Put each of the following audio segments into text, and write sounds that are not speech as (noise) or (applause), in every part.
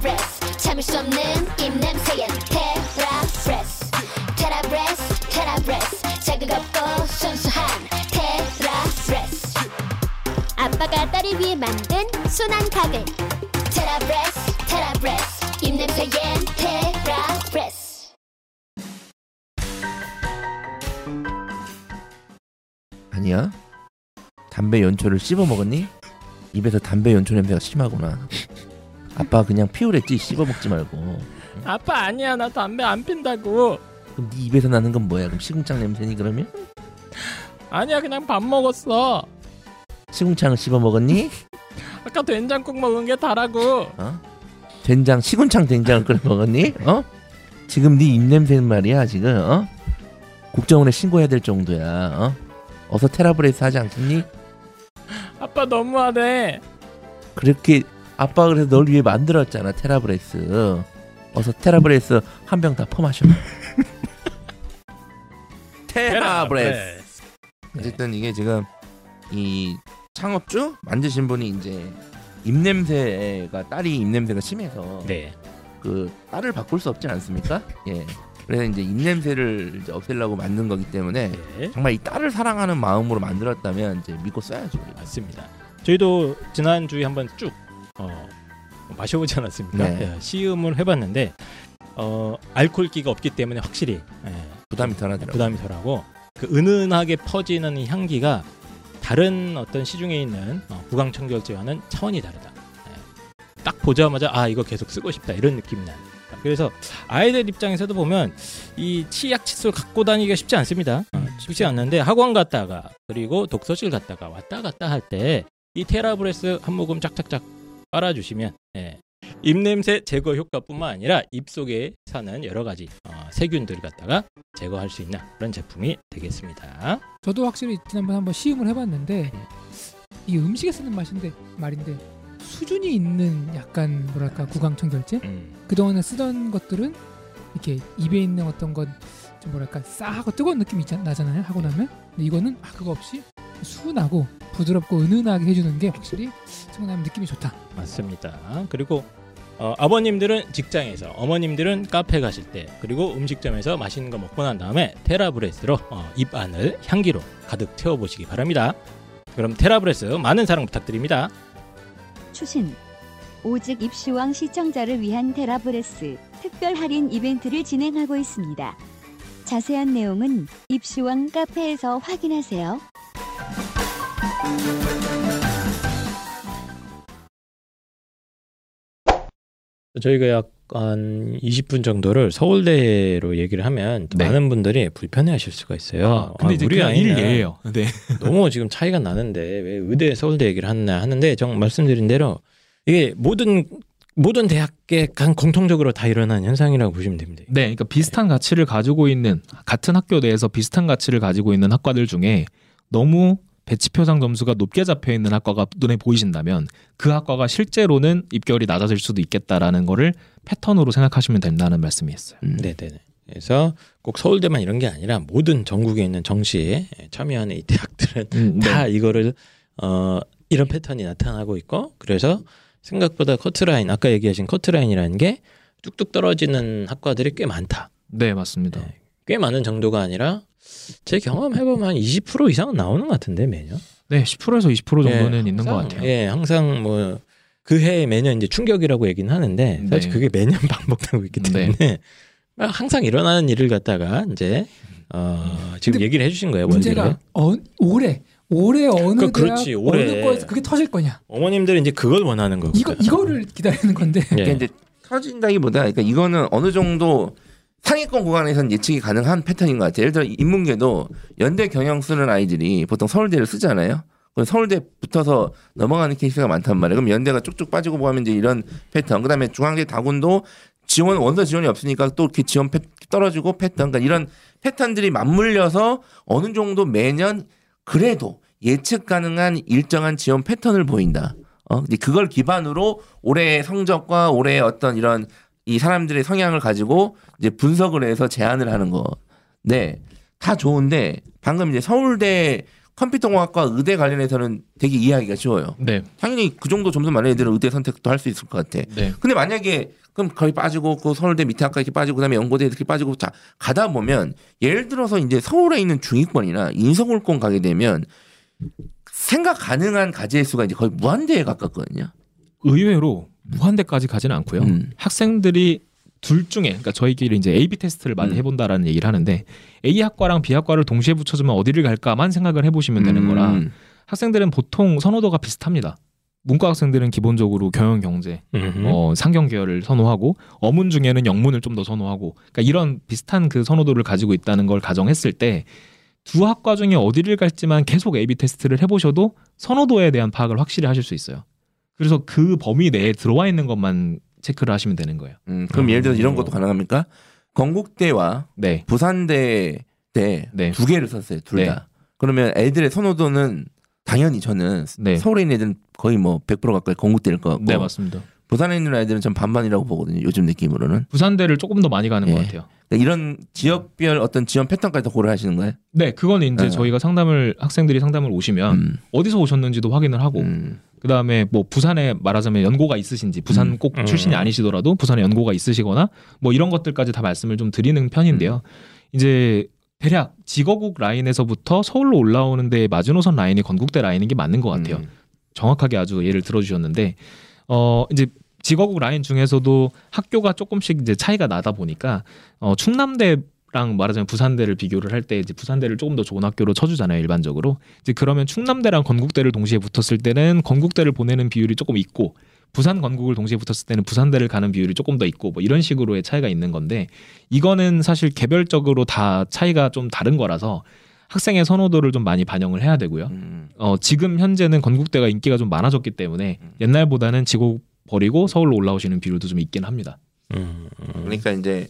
테라브레스 참을 수 없는 입냄새엔 테라브레스 테라브레스 테라브레스 자극 없고 순수한 테라브레스 아빠가 딸을 위해 만든 순한 가글. 테라브레스 테라브레스 입냄새엔 테라브레스 아니야? 담배 연초를 씹어 먹었니? 입에서 담배 연초 냄새가 심하구나. 아빠 그냥 피우랬지 씹어 먹지 말고. 아빠 아니야 나 담배 안 핀다고 그럼 네 입에서 나는 건 뭐야? 그럼 시궁창 냄새니 그러면? 아니야 그냥 밥 먹었어 시궁창을 씹어 먹었니? 아까 된장국 먹은 게 다라고 어? 된장 시궁창 된장을 끓여 먹었니? 어? 지금 네 입냄새는 말이야 지금 어? 국정원에 신고해야 될 정도야. 어? 어서 테라브레스 하지 않겠니? 아빠 너무하네 그렇게 아빠가 그래서 널 위해 만들었잖아 테라브레스. 어서 테라브레스 한 병 다 퍼마셔. (laughs) 테라브레스. 어쨌든 이게 지금 이 창업주 만드신 분이 이제 입냄새가 딸이 입냄새가 심해서 네 그 딸을 바꿀 수 없지 않습니까? 예. 그래서 이제 입냄새를 이제 없애려고 만든 거기 때문에 네. 정말 이 딸을 사랑하는 마음으로 만들었다면 이제 믿고 써야죠. 우리가. 맞습니다. 저희도 지난 주에 한번 쭉 어, 마셔보지 않았습니까? 네. 예, 시음을 해봤는데 어, 알코올기가 없기 때문에 확실히 예, 부담이 덜하더라고요. 부담이 덜하고 그 은은하게 퍼지는 이 향기가 다른 어떤 시중에 있는 어, 구강청결제와는 차원이 다르다. 예. 딱 보자마자 아 이거 계속 쓰고 싶다 이런 느낌이 나요. 그래서 아이들 입장에서도 보면 이 치약 칫솔 갖고 다니기가 쉽지 않습니다. 어, 쉽지 않는데 학원 갔다가 그리고 독서실 갔다가 왔다 갔다 할 때 이 테라브레스 한 모금 짝짝짝 빨아주시면 예, 입냄새 제거 효과뿐만 아니라 입 속에 사는 여러 가지 어, 세균들을 갖다가 제거할 수 있는 그런 제품이 되겠습니다. 저도 확실히 지난번 한번 시음을 해봤는데 음. 이 음식에 쓰는 맛인데 말인데 수준이 있는 약간 뭐랄까 구강청결제 음, 그동안에 쓰던 것들은 이렇게 입에 있는 어떤 건좀 뭐랄까 싸하고 뜨거운 느낌이 있잖, 나잖아요 하고 나면 근데 이거는 아 그거 없이 순하고 부드럽고 은은하게 해주는 게 확실히 청나면 느낌이 좋다 맞습니다. 그리고 어, 아버님들은 직장에서 어머님들은 카페 가실 때 그리고 음식점에서 맛있는 거 먹고 난 다음에 테라브레스로 어, 입 안을 향기로 가득 채워보시기 바랍니다. 그럼 테라브레스 많은 사랑 부탁드립니다. 추신 오직 입시왕 시청자를 위한 테라브레스 특별 할인 이벤트를 진행하고 있습니다. 자세한 내용은 입시왕 카페에서 확인하세요. 저희가 약 한 20분 정도를 서울대로 얘기를 하면 또 네. 많은 분들이 불편해하실 수가 있어요. 아, 근데 아, 이제 우리 아이는 일예요. 네. (laughs) 너무 지금 차이가 나는데 왜 의대 서울대 얘기를 하나 하는데 정 말씀드린 대로 이게 모든 모든 대학에 간 공통적으로 다 일어나는 현상이라고 보시면 됩니다. 네, 그러니까 비슷한 가치를 가지고 있는 같은 학교 내에서 비슷한 가치를 가지고 있는 학과들 중에 너무 배치 표상 점수가 높게 잡혀 있는 학과가 눈에 보이신다면 그 학과가 실제로는 입결이 낮아질 수도 있겠다라는 거를 패턴으로 생각하시면 된다는 말씀이었어요. 음. 네 네 네. 그래서 꼭 서울대만 이런 게 아니라 모든 전국에 있는 정시에 참여하는 이 대학들은 음, 다 이거를 어 이런 패턴이 나타나고 있고 그래서 생각보다 커트라인 아까 얘기하신 커트라인이라는 게 뚝뚝 떨어지는 학과들이 꽤 많다. 네, 맞습니다. 네. 꽤 많은 정도가 아니라 제 경험 해보면 한 20% 이상은 나오는 것 같은데 매년. 네, 10%에서 20% 정도는 예, 있는 것 항상, 같아요. 예, 항상 뭐 그 해에 매년 이제 충격이라고 얘기는 하는데 사실 네. 그게 매년 (laughs) 반복되고 있기 때문에 항상 일어나는 일을 갖다가 이제 어, 지금 얘기를 해주신 거예요. 문제가. 어, 올해 올해 어느 그, 그렇지, 대학 올해. 어느 거에서 그게 터질 거냐 어머님들은 이제 그걸 원하는 거고. 이거 이거를 기다리는 건데 예. 그러니까 이제 터진다기보다 그러니까 이거는 어느 정도 상위권 구간에서는 예측이 가능한 패턴인 것 같아요. 예를 들어 인문계도 연대 경영 쓰는 아이들이 보통 서울대를 쓰잖아요. 서울대 붙어서 넘어가는 케이스가 많단 말이에요. 그럼 연대가 쭉쭉 빠지고 가면 이제 이런 패턴. 그다음에 중앙대 다군도 지원 원서 지원이 없으니까 또 이렇게 지원 패, 떨어지고 패턴. 그러니까 이런 패턴들이 맞물려서 어느 정도 매년 그래도 예측 가능한 일정한 지원 패턴을 보인다. 어, 근데 그걸 기반으로 올해의 성적과 올해의 어떤 이런 이 사람들의 성향을 가지고 이제 분석을 해서 제안을 하는 거. 네. 다 좋은데 방금 이제 서울대 컴퓨터공학과 의대 관련해서는 되게 이해하기가 쉬워요. 네, 당연히 그 정도 점수 많은 애들은 의대 선택도 할 수 있을 것 같아. 네, 근데 만약에 그럼 거기 빠지고 그 서울대 밑에 학과 이렇게 빠지고 그다음에 연고대 이렇게 빠지고 자 가다 보면 예를 들어서 이제 서울에 있는 중위권이나 인서울권 가게 되면 생각 가능한 가지의 수가 이제 거의 무한대에 가깝거든요. 의외로 무한대까지 가지는 않고요. 음. 학생들이 둘 중에 그러니까 저희끼리 이제 A/B 테스트를 많이 음. 해본다라는 얘기를 하는데 A 학과랑 B 학과를 동시에 붙여주면 어디를 갈까만 생각을 해보시면 되는 거라 음. 학생들은 보통 선호도가 비슷합니다. 문과 학생들은 기본적으로 경영 경제, 음. 어, 상경 계열을 선호하고 어문 중에는 영문을 좀 더 선호하고 그러니까 이런 비슷한 그 선호도를 가지고 있다는 걸 가정했을 때 두 학과 중에 어디를 갈지만 계속 A/B 테스트를 해보셔도 선호도에 대한 파악을 확실히 하실 수 있어요. 그래서 그 범위 내에 들어와 있는 것만 체크를 하시면 되는 거예요. 음, 그럼 예를 들어서 이런 것도 가능합니까? 건국대와 네, 부산대 때 네. 두 개를 썼어요. 둘 네. 다. 그러면 애들의 선호도는 당연히 저는 네. 서울에 있는 애들은 거의 뭐 100% 가까이 건국대일 것 같고 네 맞습니다. 부산에 있는 아이들은 전 반반이라고 보거든요. 요즘 느낌으로는. 부산대를 조금 더 많이 가는 예. 것 같아요. 그러니까 이런 지역별 어떤 지원 패턴까지 다 고려하시는 거예요? 네, 그건 이제 네. 저희가 상담을 학생들이 상담을 오시면 음. 어디서 오셨는지도 확인을 하고 음. 그다음에 뭐 부산에 말하자면 연고가 있으신지 부산 음. 꼭 음. 출신이 아니시더라도 부산에 연고가 있으시거나 뭐 이런 것들까지 다 말씀을 좀 드리는 편인데요. 이제 대략 직어국 라인에서부터 서울로 올라오는 데 마지노선 라인이 건국대 라인인 게 맞는 것 같아요. 음. 정확하게 아주 예를 들어주셨는데 어 이제 직어국 라인 중에서도 학교가 조금씩 이제 차이가 나다 보니까 어 충남대 랑 말하자면 부산대를 비교를 할 때 이제 부산대를 조금 더 좋은 학교로 쳐주잖아요 일반적으로 이제 그러면 충남대랑 건국대를 동시에 붙었을 때는 건국대를 보내는 비율이 조금 있고 부산 건국을 동시에 붙었을 때는 부산대를 가는 비율이 조금 더 있고 뭐 이런 식으로의 차이가 있는 건데 이거는 사실 개별적으로 다 차이가 좀 다른 거라서 학생의 선호도를 좀 많이 반영을 해야 되고요. 음. 어, 지금 현재는 건국대가 인기가 좀 많아졌기 때문에 옛날보다는 지고 버리고 서울로 올라오시는 비율도 좀 있긴 합니다. 음. 그러니까 이제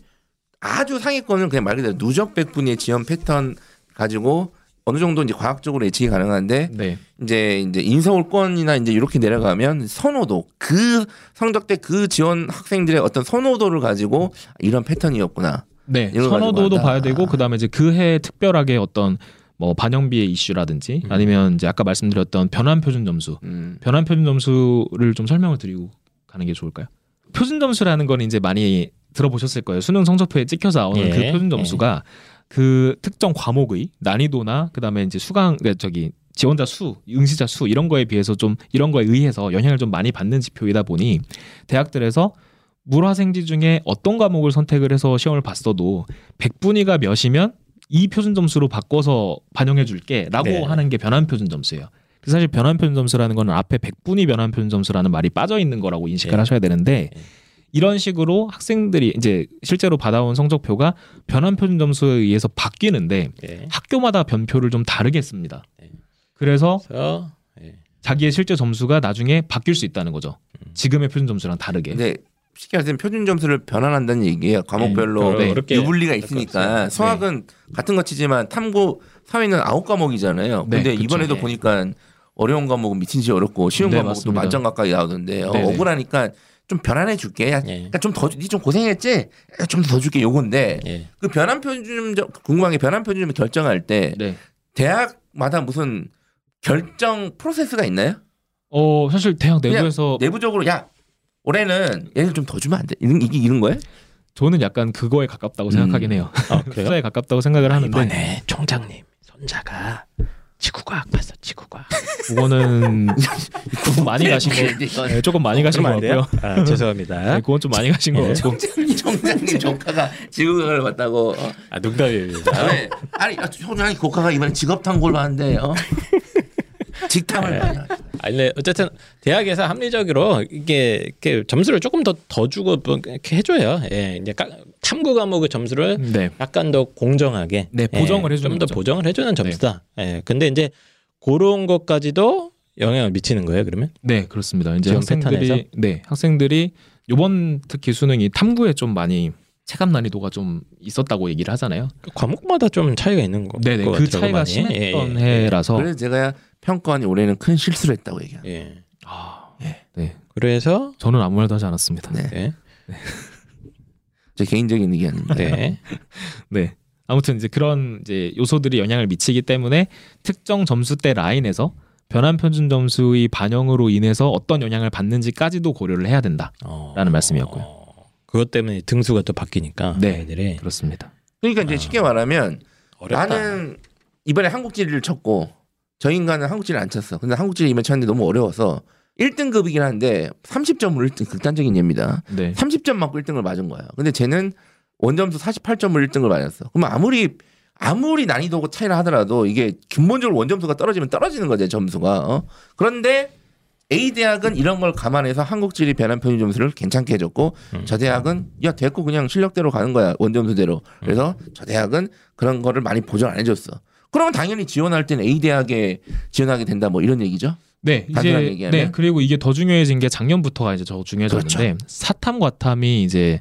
아주 상위권은 그냥 말 그대로 누적 백분위의 지원 패턴 가지고 어느 정도 이제 과학적으로 예측이 가능한데 네. 이제 이제 인서울권이나 이제 이렇게 내려가면 선호도 그 성적대 그 지원 학생들의 어떤 선호도를 가지고 이런 패턴이었구나. 네. 선호도도 봐야. 되고 그다음에 이제 그 해 특별하게 어떤 뭐 반영비의 이슈라든지 음. 아니면 이제 아까 말씀드렸던 변환 표준 점수, 음. 변환 표준 점수를 좀 설명을 드리고 가는 게 좋을까요? 표준 점수라는 건 이제 많이 들어보셨을 거예요. 수능 성적표에 찍혀서 나오는 예. 그 표준 점수가 그 특정 과목의 난이도나 그다음에 이제 수강 그러니까 저기 지원자 수, 응시자 수 이런 거에 비해서 좀 이런 거에 의해서 영향을 좀 많이 받는 지표이다 보니 대학들에서 물화생지 중에 어떤 과목을 선택을 해서 시험을 봤어도 100분위가 몇이면 이 표준 점수로 바꿔서 반영해 줄게라고 네. 하는 게 변환 표준 점수예요. 그래서 사실 변환 표준 점수라는 거는 앞에 100분위 변환 표준 점수라는 말이 빠져 있는 거라고 인식을 네. 하셔야 되는데 네. 이런 식으로 학생들이 이제 실제로 받아온 성적표가 변환 표준 점수에 의해서 바뀌는데 예. 학교마다 변표를 좀 다르게 씁니다. 네. 그래서 그래서 예. 자기의 실제 점수가 나중에 바뀔 수 있다는 거죠. 음. 지금의 표준 점수랑 다르게. 근데 쉽게 말해서 표준 점수를 변환한다는 얘기예요. 과목별로 네, 어렵게 유불리가 있으니까. 수학은 같은 거 치지만 탐구 사회는 아홉 과목이잖아요. 네, 근데 그쵸. 이번에도 네. 보니까 어려운 과목은 미친 듯이 어렵고 쉬운 네, 과목도 맞습니다. 만점 가까이 나오던데 어, 네, 네. 억울하니까 좀 변환해 줄게. 야, 예. 그러니까 좀 더 니 좀 고생했지? 좀 더 줄게 요건데 예. 그 변환 표준 점 궁금한 게 변환 표준 점 결정할 때 네. 대학마다 무슨 결정 프로세스가 있나요? 어 사실 대학 내부에서 내부적으로 야 올해는 얘를 좀 더 주면 안 돼. 이런 이게 이런 거예요? 저는 약간 그거에 가깝다고 생각하긴 해요. 아, 그래요? (laughs) 수사에 가깝다고 생각을 하는데 이번에 총장님 손자가 지구과학 봤어 지구과학. 그거는 (laughs) 조금 많이 가신 거. 네, 조금 많이 가신 것 그러면 안 같고요. 아, 죄송합니다. 네, 그건 좀 많이 가신 거 예. 같고. 총장님 총장님 조카가 지구과학을 봤다고. 어. 아 농담입니다. 다음에 아니 아, 총장님 조카가 이번에 직업 탐구를 하는데 어? (laughs) 직탐을 네. 아니 근데 어쨌든 대학에서 합리적으로 이게 이렇게 점수를 조금 더 더 주고 뭐 이렇게 해줘요. 예, 이제 까- 탐구 과목의 점수를 네. 약간 더 공정하게 네, 보정을 해주는 좀더. 보정을 해주는 점수다. 예, 근데 이제 그런 것까지도 영향을 미치는 거예요. 그러면 네, 그렇습니다. 이제 학생들이 패턴에서? 네, 학생들이 요번 특히 수능이 탐구에 좀 많이 체감 난이도가 좀 있었다고 얘기를 하잖아요. 그 과목마다 좀 차이가 있는 거. 네, 네. 것그 차이가. 심했던 예, 예, 해라서 그래서 제가 평가원이 올해는 큰 실수를 했다고 얘기합니다. 예. 아, 예. 네. 그래서 저는 아무 말도 하지 않았습니다. 네. 네, (laughs) 제 개인적인 의견입니다. 네. (laughs) 네. 아무튼 이제 그런 이제 요소들이 영향을 미치기 때문에 특정 점수대 라인에서 변환 표준 점수의 반영으로 인해서 어떤 영향을 받는지까지도 고려를 해야 된다. 어. 라는 말씀이었고요. 그것 때문에 등수가 또 바뀌니까 네. 애들이 그렇습니다. 그러니까 이제 아. 쉽게 말하면 어렵다. 나는 이번에 한국지리를 쳤고 저 인간은 한국지리를 안 쳤어. 근데 한국지리 이번 쳤는데 너무 어려워서 1등급이긴 한데 30점으로 1등 극단적인 예입니다. 네. 30점 맞고 1등을 맞은 거야. 근데 쟤는 원점수 48점을 1등을 맞았어. 그러면 아무리 아무리 난이도 차이를 하더라도 이게 근본적으로 원점수가 떨어지면 떨어지는 거죠 점수가. 어? 그런데 A 대학은 이런 걸 감안해서 한국지리 변환 편입 점수를 괜찮게 해줬고 음. 저 대학은 야 됐고 그냥 실력대로 가는 거야 원점수대로. 그래서 저 대학은 그런 거를 많이 보전 안 해줬어. 그러면 당연히 지원할 때는 A 대학에 지원하게 된다 뭐 이런 얘기죠. 네, 이제 얘기하면? 네 그리고 이게 더 중요해진 게 작년부터가 이제 더 중요해졌는데 그렇죠. 사탐 과탐이 이제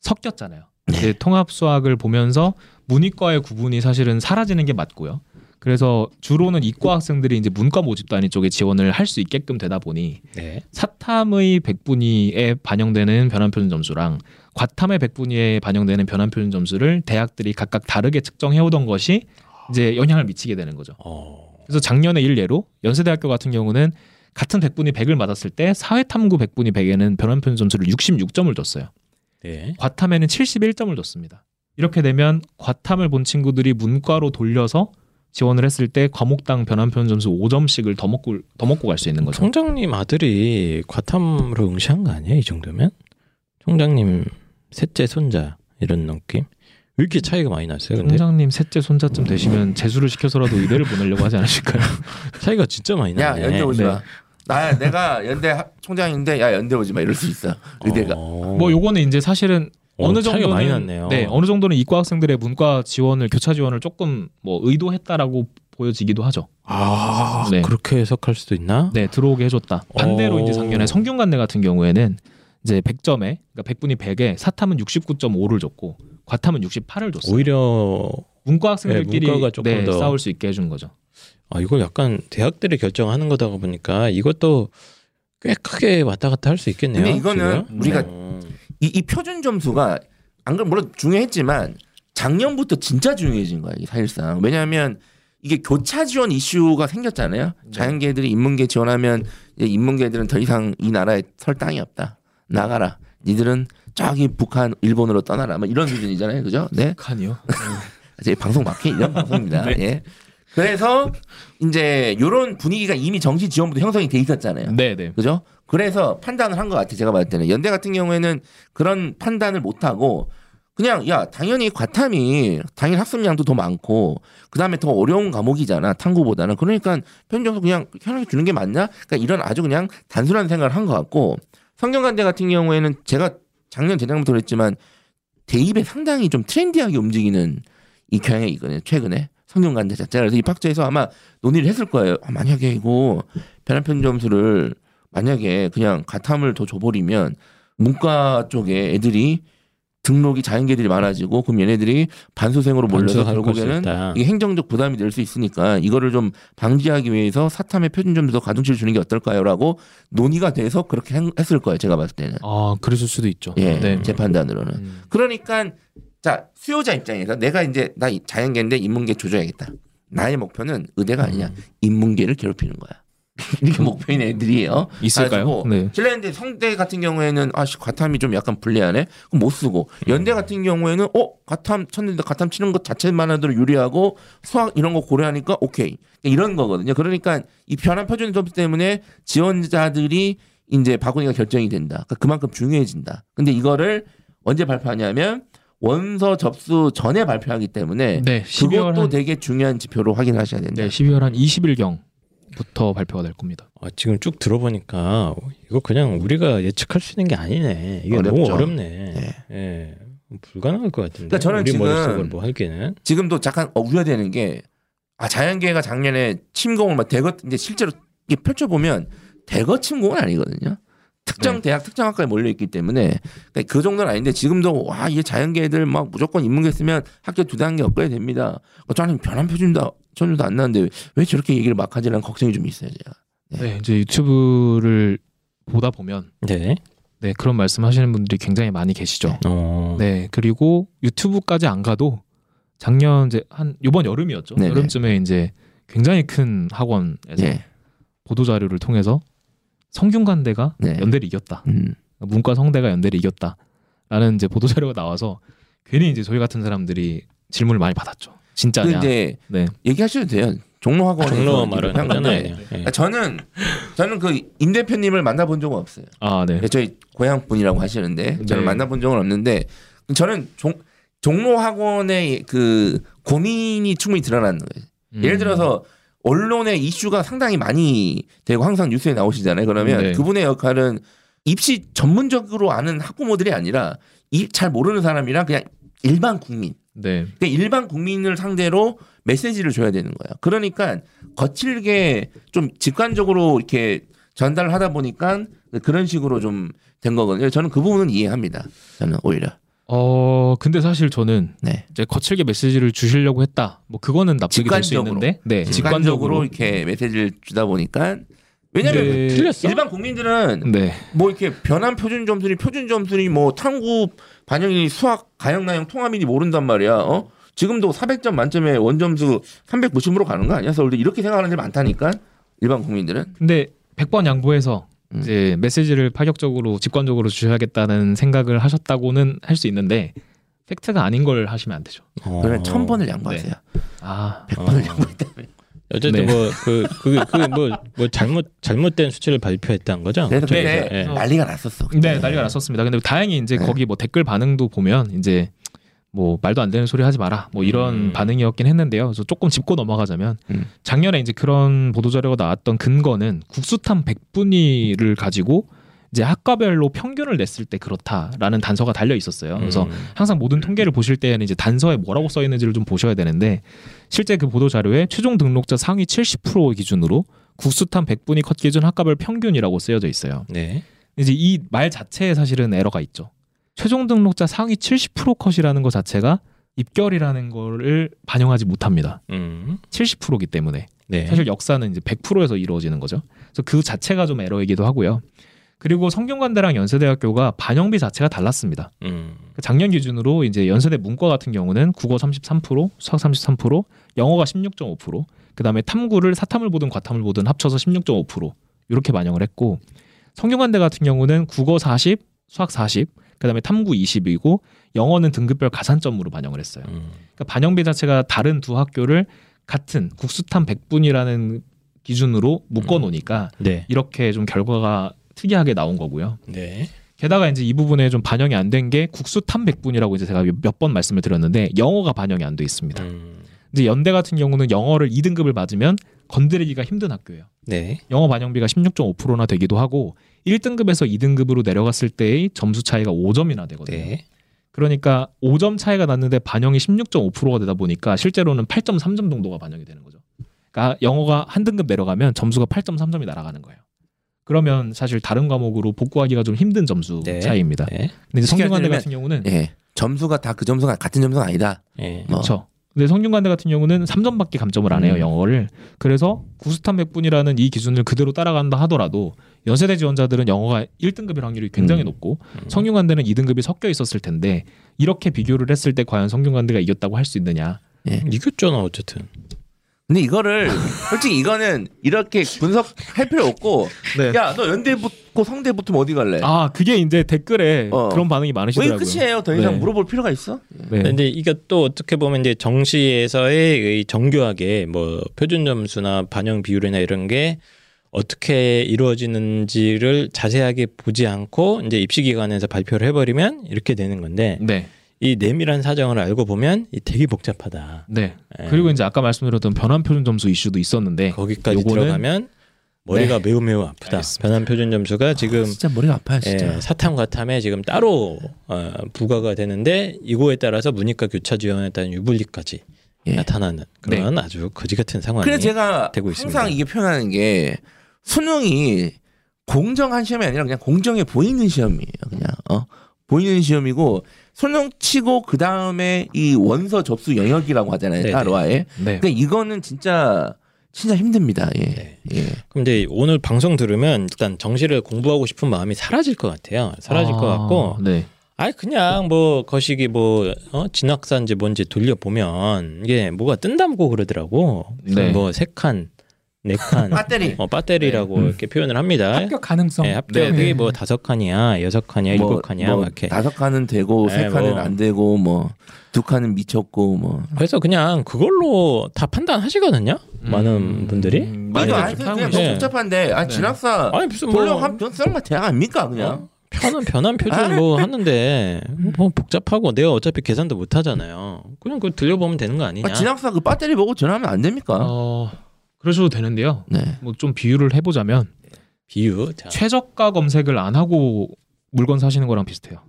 섞였잖아요. 네. 이제 통합 수학을 보면서 문이과의 구분이 사실은 사라지는 게 맞고요. 그래서 주로는 이과 학생들이 이제 문과 모집단위 쪽에 지원을 할 수 있게끔 되다 보니 네. 사탐의 백분위에 반영되는 변환표준 점수랑 과탐의 백분위에 반영되는 변환표준 점수를 대학들이 각각 다르게 측정해 오던 것이 이제 영향을 미치게 되는 거죠. 어. 그래서 작년에 일례로 연세대학교 같은 경우는 같은 백분위 100을 맞았을 때 사회탐구 백분위 100에는 변환표준 점수를 66점을 줬어요. 네. 과탐에는 71점을 줬습니다. 이렇게 되면 과탐을 본 친구들이 문과로 돌려서 지원을 했을 때 과목당 변환표준 점수 5점씩을 더 먹고 더 먹고 갈 수 있는 거죠. 총장님 아들이 과탐으로 응시한 거 아니에요? 이 정도면? 총장님 셋째 손자 이런 느낌? 왜 이렇게 차이가 많이 났어요? 근데 총장님 셋째 손자쯤 되시면 재수를 시켜서라도 의대를 보내려고 하지 않으실까요? (laughs) 차이가 진짜 많이 야 나네. 연대 오지 네. 마. 나 내가 연대 하- 총장인데 야 연대 오지 마 이럴 수 있어 의대가. 어. 뭐 요거는 이제 사실은 어, 어느 차이가 정도는 많이 났네요. 네, 어느 정도는 이과 학생들의 문과 지원을 교차 지원을 조금 뭐 의도했다라고 보여지기도 하죠. 아 네. 그렇게 해석할 수도 있나? 네, 들어오게 해줬다. 반대로 어. 이제 작년에 성균관대 같은 경우에는 이제 100점에 그러니까 100분이 100에 사탐은 69.5를 줬고 과탐은 68을 줬어요. 오히려 문과 학생들끼리 네, 문과가 조금 네, 더- 싸울 수 있게 해준 거죠. 아 이걸 약간 대학들이 결정하는 거다 보니까 이것도 꽤 크게 왔다 갔다 할 수 있겠네요. 근데 이거는 지금? 우리가 어. 이, 이 표준 점수가 안 그럼 물론 중요했지만 작년부터 진짜 중요해진 거야 이 사실상 왜냐하면 이게 교차 지원 이슈가 생겼잖아요 자연계들이 인문계 지원하면 인문계들은 더 이상 이 나라에 설 땅이 없다 나가라 니들은 저기 북한 일본으로 떠나라 뭐 이런 수준이잖아요 그죠 네 칸이요? 제 방송 막히 이런 방송입니다 (laughs) 예 그래서 이제 이런 분위기가 이미 정시 지원부터 형성이 돼 있었잖아요 네, 네. 그죠? 그래서 판단을 한 것 같아요. 제가 봤을 때는 연대 같은 경우에는 그런 판단을 못 하고 그냥 야 당연히 과탐이 당일 학습량도 더 많고 그 다음에 더 어려운 과목이잖아 탐구보다는 그러니까 편점수 그냥 편하게 주는 게 맞냐? 그러니까 이런 아주 그냥 단순한 생각을 한 것 같고 성균관대 같은 경우에는 제가 작년 재작년부터 그랬지만 대입에 상당히 좀 트렌디하게 움직이는 이 경향이 있거든요. 최근에 성균관대 자체가 그래서 입학처에서 아마 논의를 했을 거예요. 아, 만약에 이거 변환편 점수를 만약에 그냥 가탐을 더 줘버리면 문과 쪽에 애들이 등록이 자연계들이 많아지고 그럼 얘네들이 반수생으로 몰려서 결국에는. 이게 행정적 부담이 될 수 있으니까 이거를 좀 방지하기 위해서 사탐의 표준 점수 가중치를 주는 게 어떨까요라고 논의가 돼서 그렇게 행- 했을 거예요 제가 봤을 때는 아, 그랬을 수도 있죠. 예 네. 제 판단으로는 음. 그러니까 자 수요자 입장에서 내가 이제 나 이- 자연계인데 인문계 조져야겠다 나의 목표는 의대가 아니냐 인문계를 괴롭히는 거야 (laughs) 이게 목표인 애들이에요 있을까요? 네. 실내인데 성대 같은 경우에는 아씨 과탐이 좀 약간 불리하네. 그럼 못 쓰고 연대 같은 경우에는 어 과탐 쳤는데 과탐 치는 것 자체만으로 유리하고 수학 이런 거 고려하니까 오케이 이런 거거든요. 그러니까 이 변환 표준 점수 때문에 지원자들이 이제 바구니가 결정이 된다. 그러니까 그만큼 중요해진다. 근데 이거를 언제 발표하냐면 원서 접수 전에 발표하기 때문에 네, 12월 그것도 한, 되게 중요한 지표로 확인하셔야 된다. 네, 12월 한 20일경 부터 발표가 될 겁니다. 아, 지금 쭉 들어보니까 이거 그냥 우리가 예측할 수 있는 게 아니네. 이게 너무 어렵죠. 어렵네. 네. 예. 불가능할 것 같은데. 그러니까 저는 우리 지금 뭐 할게는. 지금도 잠깐 어, 우려되는 게 아, 자연계가 작년에 침공을 막 대거 이제 실제로 이게 펼쳐 보면 대거 침공은 아니거든요. 특정 네. 대학 특정 학과에 몰려 있기 때문에 그러니까 그 정도는 아닌데 지금도 와 이게 자연계들 막 무조건 인문계 쓰면 학교 두 단계 업그레이드 됩니다. 어, 저는 변환 표준도 전혀도 안 나는데 왜 저렇게 얘기를 막 하지라는 걱정이 좀 있어요 제가. 네. 네, 이제 유튜브를 보다 보면 네. 네, 그런 말씀하시는 분들이 굉장히 많이 계시죠. 어. 네, 그리고 유튜브까지 안 가도 작년 이제 한 요번 여름이었죠. 네네. 여름쯤에 이제 굉장히 큰 학원에서 예. 보도 자료를 통해서 성균관대가 네. 연대를 이겼다. 음. 문과 성대가 연대를 이겼다라는 이제 보도 자료가 나와서 괜히 이제 저희 같은 사람들이 질문을 많이 받았죠. 진짜냐? 근데 네. 얘기하셔도 돼요. 종로학원에서 종로 말은 한 건데 하잖아요. 예. 그러니까 저는 저는 그 임 대표님을 만나본 적은 없어요. 아, 네. 저희 고향 분이라고 하시는데 저는 네. 만나본 적은 없는데 저는 종 종로 학원의 그 고민이 충분히 드러나는 거예요. 음. 예를 들어서 언론의 이슈가 상당히 많이 되고 항상 뉴스에 나오시잖아요. 그러면 네. 그분의 역할은 입시 전문적으로 아는 학부모들이 아니라 이 잘 모르는 사람이랑 그냥 일반 국민, 네. 그러니까 일반 국민을 상대로 메시지를 줘야 되는 거예요. 그러니까 거칠게 좀 직관적으로 이렇게 전달을 하다 보니까 그런 식으로 좀 된 거거든요. 저는 그 부분은 이해합니다. 저는 오히려. 어, 근데 사실 저는 네. 이제 거칠게 메시지를 주시려고 했다. 뭐 그거는 납득이 될 수. 있는데, 네, 직관적으로 직관적으로. 이렇게 메시지를 주다 보니까 왜냐면 네. 틀렸어? 일반 국민들은 네, 뭐 이렇게 변환 표준 점수니 표준 점수니 뭐 탐구 반영이 수학 가형 나형 통합이니 모른단 말이야. 어? 지금도 400점 만점에 원점수 390으로 가는 거 아니야? 서울대 이렇게 생각하는 데 많다니까 일반 국민들은. 근데 100번 양보해서 음. 이제 메시지를 파격적으로 직관적으로 주셔야겠다는 생각을 하셨다고는 할 수 있는데 팩트가 아닌 걸 하시면 안 되죠. 어. 그러면 천 번을 양보하세요. 아, 100번을 어. 양보했다면. 어쨌든 네. 뭐그그그뭐뭐 잘못 잘못된 수치를 발표했다는 거죠. 저기서. 그때 예. 난리가 났었어. 네, 난리가 났었습니다. 근데 다행히 이제 네. 거기 뭐 댓글 반응도 보면 이제 뭐 말도 안 되는 소리 하지 마라 뭐 이런 음. 반응이었긴 했는데요. 그래서 조금 짚고 넘어가자면 음. 작년에 이제 그런 보도 자료가 나왔던 근거는 국수탐 100분위를 가지고 이제 학과별로 평균을 냈을 때 그렇다라는 단서가 달려 있었어요. 그래서 음. 항상 모든 통계를 보실 때는 이제 단서에 뭐라고 써 있는지를 좀 보셔야 되는데 실제 그 보도 자료에 최종 등록자 상위 70% 기준으로 국수탐 100분위 컷 기준 학과별 평균이라고 쓰여져 있어요. 네. 이제 이 말 자체에 사실은 에러가 있죠. 최종 등록자 상위 70% 컷이라는 것 자체가 입결이라는 거를 반영하지 못합니다. 음. 70%기 때문에 네. 사실 역사는 이제 100%에서 이루어지는 거죠. 그래서 그 자체가 좀 에러이기도 하고요. 그리고 성균관대랑 연세대학교가 반영비 자체가 달랐습니다. 음. 그 작년 기준으로 이제 연세대 문과 같은 경우는 국어 33%, 수학 33%, 영어가 16.5%, 그다음에 탐구를 사탐을 보든 과탐을 보든 합쳐서 16.5% 이렇게 반영을 했고 성균관대 같은 경우는 국어 40, 수학 40, 그다음에 탐구 20이고 영어는 등급별 가산점으로 반영을 했어요. 음. 그러니까 반영비 자체가 다른 두 학교를 같은 국수탐 100분이라는 기준으로 묶어 놓으니까 네. 이렇게 좀 결과가 특이하게 나온 거고요. 네. 게다가 이제 이 부분에 좀 반영이 안 된 게 국수탐 100분이라고 이제 제가 몇 번 말씀을 드렸는데 영어가 반영이 안 돼 있습니다. 음. 이제 연대 같은 경우는 영어를 2등급을 맞으면 건드리기가 힘든 학교예요. 네. 영어 반영비가 16.5%나 되기도 하고 1등급에서 2등급으로 내려갔을 때의 점수 차이가 5점이나 되거든요. 네. 그러니까 5점 차이가 났는데 반영이 16.5%가 되다 보니까 실제로는 8.3점 정도가 반영이 되는 거죠. 그러니까 영어가 한 등급 내려가면 점수가 8.3점이 날아가는 거예요. 그러면 사실 다른 과목으로 복구하기가 좀 힘든 점수 네. 차이입니다. 네. 근데 성균관대 같은 경우는 예. 점수가 다 그 점수가 같은 점수가 아니다. 네. 뭐. 그렇죠. 근데 성균관대 같은 경우는 3점밖에 감점을 안 해요 음. 영어를. 그래서 구스탄 100분이라는 이 기준을 그대로 따라간다 하더라도 연세대 지원자들은 영어가 1등급일 확률이 굉장히 음. 높고 성균관대는 2등급이 섞여 있었을 텐데 이렇게 비교를 했을 때 과연 성균관대가 이겼다고 할 수 있느냐? 이겼잖아 어쨌든. 근데 이거를 솔직히 이거는 이렇게 분석할 필요 없고 네. 야너 연대 붙고 성대 붙으면 어디 갈래? 아 그게 이제 댓글에 어. 그런 반응이 왜 많으시더라고요. 끝이에요? 더 이상 네. 물어볼 필요가 있어? 네. 근데 이게 또 어떻게 보면 이제 정시에서의 이 정교하게 뭐 표준 점수나 반영 비율이나 이런 게 어떻게 이루어지는지를 자세하게 보지 않고 이제 입시 기관에서 발표를 해버리면 이렇게 되는 건데 네. 이 내밀한 사정을 알고 보면 이 되게 복잡하다. 네. 예. 그리고 이제 아까 말씀드렸던 변환 표준 점수 이슈도 있었는데 거기까지 요거는- 들어가면 머리가 매우 매우 아프다. 알겠습니다. 변환 표준 점수가 지금 진짜 머리가 아파요 진짜. 예, 사탐 과탐에 지금 따로 어, 부과가 되는데 이거에 따라서 문이과 교차 지원에 따른 유불리까지 예. 나타나는 그런 아주 거지 같은 상황이 그래서 제가 되고 항상 있습니다. 이게 표현하는 게 수능이 공정한 시험이 아니라 그냥 공정해 보이는 시험이에요. 그냥 어 보이는 시험이고 수능 치고 그 다음에 이 원서 접수 영역이라고 하잖아요. 네네. 따로 아예. 네. 그러니까 이거는 진짜 진짜 힘듭니다. 예. 네. 예. 그럼 이제 오늘 방송 들으면 일단 정시를 공부하고 싶은 마음이 사라질 것 같아요. 사라질 것 아, 같고 네. 아니 그냥 뭐 거시기 뭐 어? 진학사인지 뭔지 돌려 보면 이게 뭐가 뜬다고 그러더라고. 네. 뭐 세칸 네 칸, 배터리. 어, 배터리라고 네. 이렇게 표현을 합니다. 합격 가능성. 네, 합격이 네. 뭐 다섯 칸이야, 여섯 칸이야, 일곱 뭐, 칸이야, 뭐 막 이렇게. 다섯 칸은 되고 네, 세 칸은 뭐. 안 되고 뭐 두 칸은 미쳤고 뭐. 그래서 그냥 그걸로 다 판단하시거든요. 많은 분들이. 음, 많이들 아니, 그냥 너무. 네. 복잡한데 아 네. 진학사 아니 무슨 뭐한 변수만 대학 아닙니까 그냥. 어? 편한 (laughs) 변한 표준 뭐 하는데 뭐 복잡하고 내가 어차피 계산도 못 하잖아요. 그냥 그거 들려보면 되는 거 아니냐? 아, 진학사 그 배터리 보고 전화하면 안 됩니까? 어, 그러셔도 되는데요. 네. 뭐 좀 비유를 해보자면 비유. 자. 최저가 검색을 안 하고 물건 사시는 거랑 비슷해요.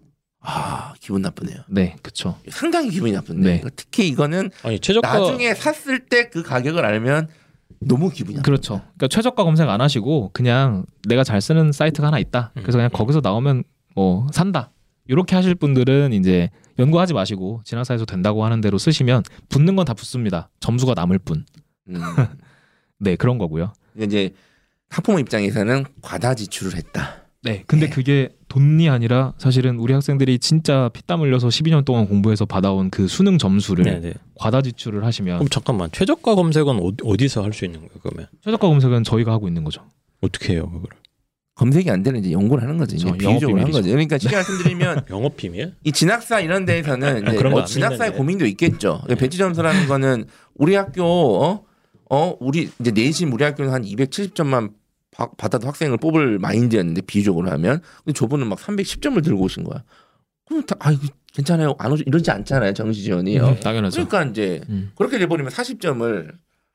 아 기분 나쁘네요. 네, 그렇죠. 상당히 기분이 나쁜데 네. 특히 이거는 아니 최저가 나중에 샀을 때 그 가격을 알면 너무 기분이 나쁘 그렇죠. 그러니까 최저가 검색 안 하시고 그냥 내가 잘 쓰는 사이트가 하나 있다. 그래서 그냥 음. 거기서 나오면 뭐 산다. 이렇게 하실 분들은 이제 연구하지 마시고 진학사에서 된다고 하는 대로 쓰시면 붙는 건 다 붙습니다. 점수가 남을 뿐. 음. 네, 그런 거고요. 이제 학부모 입장에서는 과다 지출을 했다. 네. 근데 네. 그게 돈이 아니라 사실은 우리 학생들이 진짜 피땀 흘려서 12년 동안 공부해서 받아온 그 수능 점수를 네네. 과다 지출을 하시면 그럼 잠깐만 최저가 검색은 어디, 어디서 할 수 있는 거예요? 그러면 최저가 검색은 저희가 하고 있는 거죠. 어떻게 해요 그걸? 검색이 안 되는 이제 연구를 하는 거지. 그렇죠. 비유적으로 한 거지. 그러니까 쉽게 (laughs) 말씀드리면 영업 비밀? 이 진학사 이런 데에서는 아, 이제 뭐 진학사의. 고민도 있겠죠. 배치 점수라는 거는 우리 학교 어, 어 우리 이제 내신 우리 학교는 한 270점만 받아도 학생을 뽑을 마인드였는데 비유적으로 하면 근데 저분은 막 310점을 들고 오신 거야. 그럼 다 아이고 괜찮아요. 안 오지 이러지 않잖아요. 정시 지원이요. 네. 음, 당연하죠. 그러니까 이제 음. 그렇게 돼버리면 40점을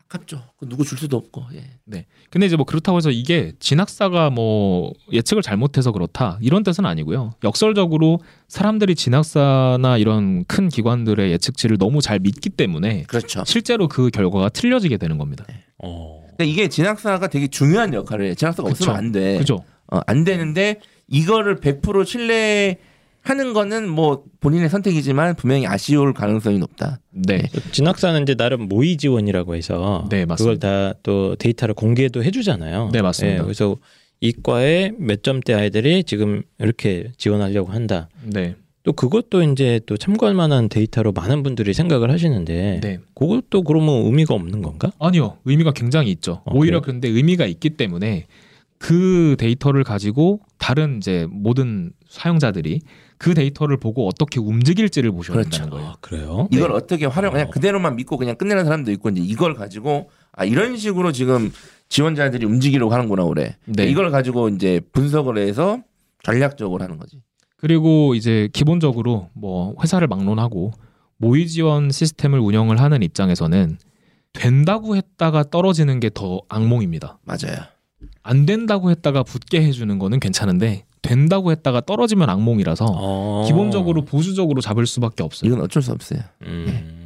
아깝죠. 그 누구 줄 수도 없고. 예. 근데 이제 뭐 그렇다고 해서 이게 진학사가 뭐 예측을 잘못해서 그렇다 이런 뜻은 아니고요. 역설적으로 사람들이 진학사나 이런 큰 기관들의 예측치를 너무 잘 믿기 때문에 그렇죠. 실제로 그 결과가 틀려지게 되는 겁니다. 어. 근데 이게 진학사가 되게 중요한 역할을 해. 진학사가 그쵸. 없으면 안 돼. 그죠? 어, 안 되는데 이거를 100% 신뢰 하는 거는 뭐 본인의 선택이지만 분명히 아쉬울 가능성이 높다. 네. 진학사는 이제 나름 모의 지원이라고 해서 네, 그걸 맞습니다. 다또 데이터를 공개도 해주잖아요. 네, 맞습니다. 그래서 이과의 몇 점대 아이들이 지금 이렇게 지원하려고 한다. 네. 또 그것도 이제 또 참고할 만한 데이터로 많은 분들이 생각을 하시는데 네. 그것도 그러면 의미가 없는 건가? 아니요. 의미가 굉장히 있죠. 어, 오히려 그래요? 그런데 의미가 있기 때문에 그 데이터를 가지고 다른 이제 모든 사용자들이 그 데이터를 보고 어떻게 움직일지를 보셔야 그렇죠. 된다는 거예요. 아, 그래요? 이걸 어떻게 활용 그냥 어. 그대로만 믿고 그냥 끝내는 사람도 있고 이제 이걸 가지고 아 이런 식으로 지금 지원자들이 움직이려고 하는구나 그래. 네. 이걸 가지고 이제 분석을 해서 전략적으로 하는 거지. 그리고 이제 기본적으로 뭐 회사를 막론하고 모의 지원 시스템을 운영을 하는 입장에서는 된다고 했다가 떨어지는 게 더 악몽입니다. 맞아요. 안 된다고 했다가 붙게 해주는 거는 괜찮은데 된다고 했다가 떨어지면 악몽이라서 어. 기본적으로 보수적으로 잡을 수밖에 없어요. 이건 어쩔 수 없어요. 음.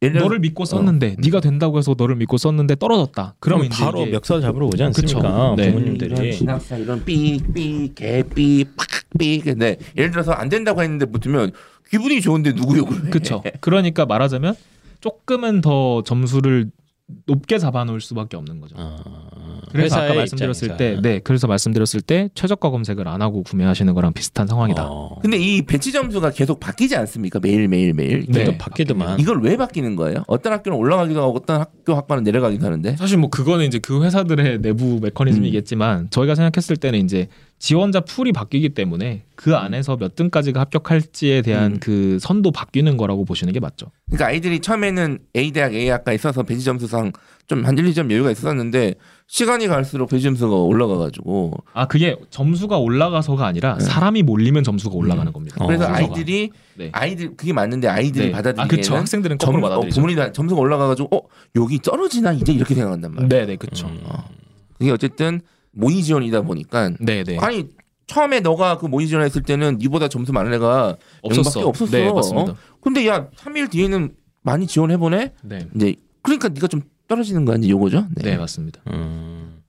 들어 너를 믿고 썼는데 네가 된다고 해서 너를 믿고 썼는데 떨어졌다. 그럼 바로 이게 멱살 잡으러 오지 않습니까? 네. 부모님들이. 진학사 이런 삐삐개삐 근데 예를 들어서 안 된다고 했는데 붙으면 기분이 좋은데 누구 욕을 해? 그렇죠. 그러니까 말하자면 조금은 더 점수를 높게 잡아놓을 수밖에 없는 거죠. 아, 그래서 아까 말씀드렸을 입장에서. 때, 네, 그래서 말씀드렸을 때 최저가 검색을 안 하고 구매하시는 거랑 비슷한 상황이다. 어. 근데 이 배치 점수가 계속 바뀌지 않습니까? 매일 매일 매일. 네. 또 바뀌더만. 이걸 왜 바뀌는 거예요? 어떤 학교는 올라가기도 하고 어떤 학교 학과는 내려가기도 하는데. 사실 뭐 그거는 이제 그 회사들의 내부 메커니즘이겠지만 저희가 생각했을 때는 이제 지원자 풀이 바뀌기 때문에 그 안에서 몇 등까지가 합격할지에 대한 음. 그 선도 바뀌는 거라고 보시는 게 맞죠. 그러니까 아이들이 처음에는 A 대학 A 학과에 있어서 배치 점수상 좀 한 1, 2점 여유가 있었는데 시간이 갈수록 배치 점수가 올라가가지고 아 그게 점수가 올라가서가 아니라 네. 사람이 몰리면 점수가 올라가는 겁니다. 어. 그래서 순서가. 아이들이 네. 아이들 그게 맞는데 아이들이 네. 받아들이기에는 아 그쵸 학생들은 점, 어, 다 점수가 올라가가지고 어 여기 떨어지나 이제 이렇게 생각한단 말이야. 네네 그쵸. 음. 어. 그게 어쨌든 모의 지원이다 보니까 네네 아니 처음에 너가 그 모의 지원했을 때는 니보다 점수 많은 애가 없었어. 없었어. 네 맞습니다. 근데 야 3일 뒤에는 많이 지원해 보네. 네. 이제 그러니까 네가 좀 떨어지는 거야 이제 요거죠. 네 맞습니다. 음.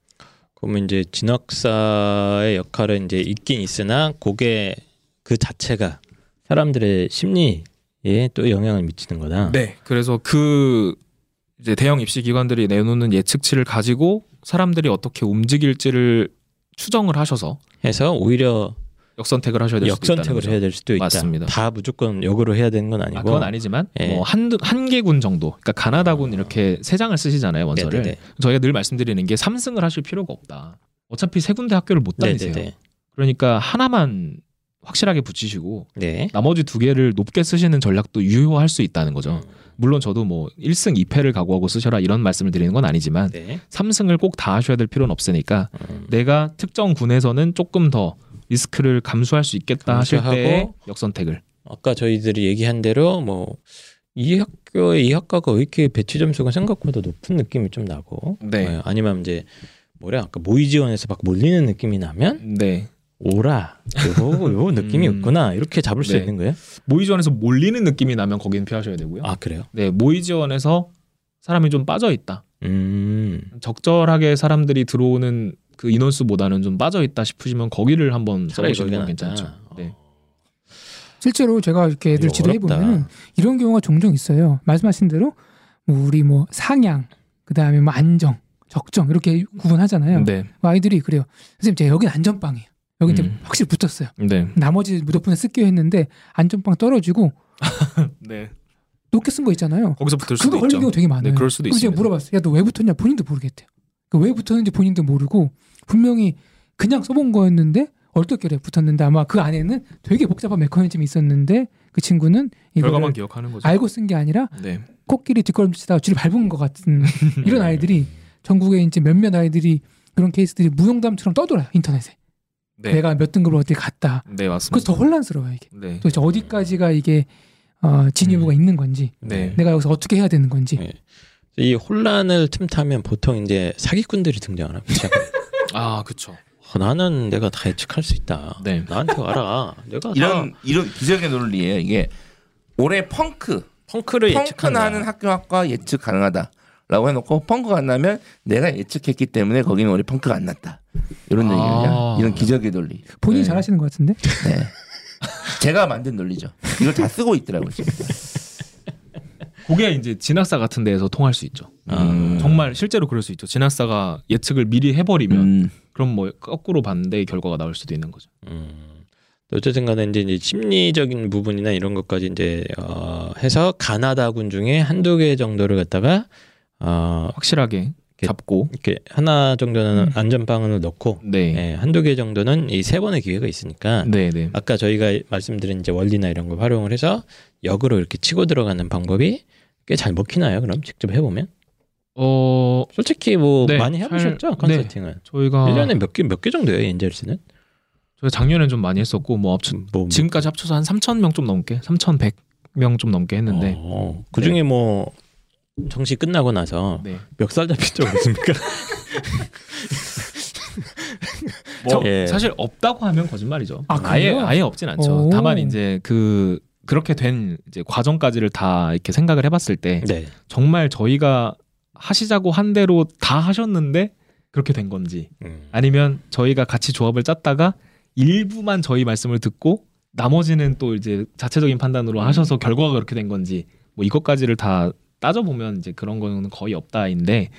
그러면 이제 진학사의 역할은 이제 있긴 있으나 그게 그 자체가 사람들의 심리에 또 영향을 미치는 거다. 네. 그래서 그 이제 대형 입시 기관들이 내놓는 예측치를 가지고 사람들이 어떻게 움직일지를 추정을 하셔서 해서 오히려 역선택을 하셔야 될 수도 역선택을 거죠. 해야 될 수도 있다. 맞습니다. 다 무조건 역으로 해야 되는 건 아니고. 아, 그건 아니지만 예. 뭐 한두 한개군 정도. 그러니까 가나다군 이렇게 세 장을 쓰시잖아요 원서를. 네네네. 저희가 늘 말씀드리는 게 3승을 하실 필요가 없다. 어차피 세 군데 학교를 못 다니세요. 네네네. 그러니까 하나만 확실하게 붙이시고 네. 나머지 두 개를 높게 쓰시는 전략도 유효할 수 있다는 거죠. 물론 저도 뭐 1승 2패를 각오하고 쓰셔라 이런 말씀을 드리는 건 아니지만 네. 3승을 꼭 다 하셔야 될 필요는 없으니까 음. 내가 특정 군에서는 조금 더 리스크를 감수할 수 있겠다 하실 때 역선택을 아까 저희들이 얘기한 대로 뭐 이 학교의 이 학과가 왜 이렇게 배치 점수가 생각보다 높은 느낌이 좀 나고 네. 어, 아니면 이제 뭐래 아까 모의 지원에서 막 몰리는 느낌이 나면 네 오라 요, 요 느낌이 (laughs) 음. 있구나 이렇게 잡을 수 네. 있는 거예요? 모의 지원에서 몰리는 느낌이 나면 거기는 피하셔야 되고요. 아 그래요? 네 모의 지원에서 사람이 좀 빠져 있다. 음 적절하게 사람들이 들어오는 그 인원수보다는 좀 빠져 있다 싶으시면 거기를 한번 건 거기가 괜찮죠. 낫다. 네. 실제로 제가 이렇게 애들 지도해. 보면 이런 경우가 종종 있어요. 말씀하신 대로 뭐 우리 뭐 상향, 그 다음에 뭐 안정, 적정 이렇게 구분하잖아요. 네. 뭐 아이들이 그래요. 선생님, 제가 여긴 안전빵이에요. 여기 이제 음. 확실히 붙었어요. 네. 나머지 몇 분에 쓸게요 했는데 안전빵 떨어지고 (laughs) 네. 높게 쓴 거 있잖아요. 거기서 붙을 그거 수도 걸리는 있죠. 경우 되게 많아요. 네, 그럴 수도 제가 있습니다. 물어봤어요. 야, 너 왜 붙었냐? 본인도 모르겠대요. 그 왜 붙었는지 본인도 모르고 분명히 그냥 써본 거였는데 얼떨결에 붙었는데 아마 그 안에는 되게 복잡한 메커니즘이 있었는데 그 친구는 결과만 기억하는 거죠. 알고 쓴 게 아니라 네. 코끼리 뒷걸음치다가 쥐를 밟은 것 같은 (laughs) 이런 아이들이 전국에 이제 몇몇 아이들이 그런 케이스들이 무용담처럼 떠돌아요 인터넷에 네. 내가 몇 등급을 어디 갔다 네 맞습니다. 그래서 더 혼란스러워요 이게 네. 도대체 어디까지가 이게 어, 진위부가 있는 건지 네. 내가 여기서 어떻게 해야 되는 건지 네. 이 혼란을 틈타면 보통 이제 사기꾼들이 등장을 합니다. 아 그렇죠. 어, 나는 내가 다 예측할 수 있다. 네. 나한테 와라. 내가 이런 다 이런 기적의 논리예요. 이게 올해 펑크 펑크를 펑크 예측한다. 나는 학교 학과 예측 가능하다라고 해놓고 펑크가 안 나면 내가 예측했기 때문에 거기는 올해 펑크가 안 났다. 이런 아. 얘기냐? 이런 기적의 논리. 본인이 네. 잘하시는 것 같은데 네. 제가 만든 논리죠. 이걸 다 쓰고 있더라고요. 그게 이제 진학사 같은 데에서 통할 수 있죠. 음. 정말 실제로 그럴 수 있죠. 진학사가 예측을 미리 해버리면 음. 그럼 뭐 거꾸로 반대의 결과가 나올 수도 있는 거죠. 음. 어쨌든 간에 이제, 이제 심리적인 부분이나 이런 것까지 이제 어, 해서 가나다군 중에 한두 개 정도를 갖다가 어, 확실하게 이렇게- 잡고 이렇게 하나 정도는 음. 안전빵을 넣고 네. 예, 한두 개 정도는 이 세 번의 기회가 있으니까 네, 네. 아까 저희가 말씀드린 이제 원리나 이런 걸 활용을 해서 역으로 이렇게 치고 들어가는 방법이 꽤 잘 먹히나요? 그럼 직접 해보면 어, 솔직히 뭐 네, 많이 잘- 해보셨죠 컨설팅은 저희가 1년에 몇 개 몇 개 정도 예요 엔젤스는 저희 작년엔 좀 많이 했었고 뭐 합쳐 뭐 지금까지 합쳐서 한 3,000명 좀 넘게, 3,100명 좀 넘게 했는데 어, 그 중에 뭐 정시 끝나고 나서 네. 멱살 잡힌 적 없습니까? (laughs) 뭐 예. 사실 없다고 하면 거짓말이죠. 아, 아예? 아예 없진 않죠. 오. 다만 이제 그 그렇게 된 이제 과정까지를 다 이렇게 생각을 해봤을 때 네. 정말 저희가 하시자고 한 대로 다 하셨는데 그렇게 된 건지 음. 아니면 저희가 같이 조합을 짰다가 일부만 저희 말씀을 듣고 나머지는 또 이제 자체적인 판단으로 하셔서 결과가 그렇게 된 건지 뭐 이것까지를 다 따져 보면 이제 그런 거는 거의 없다인데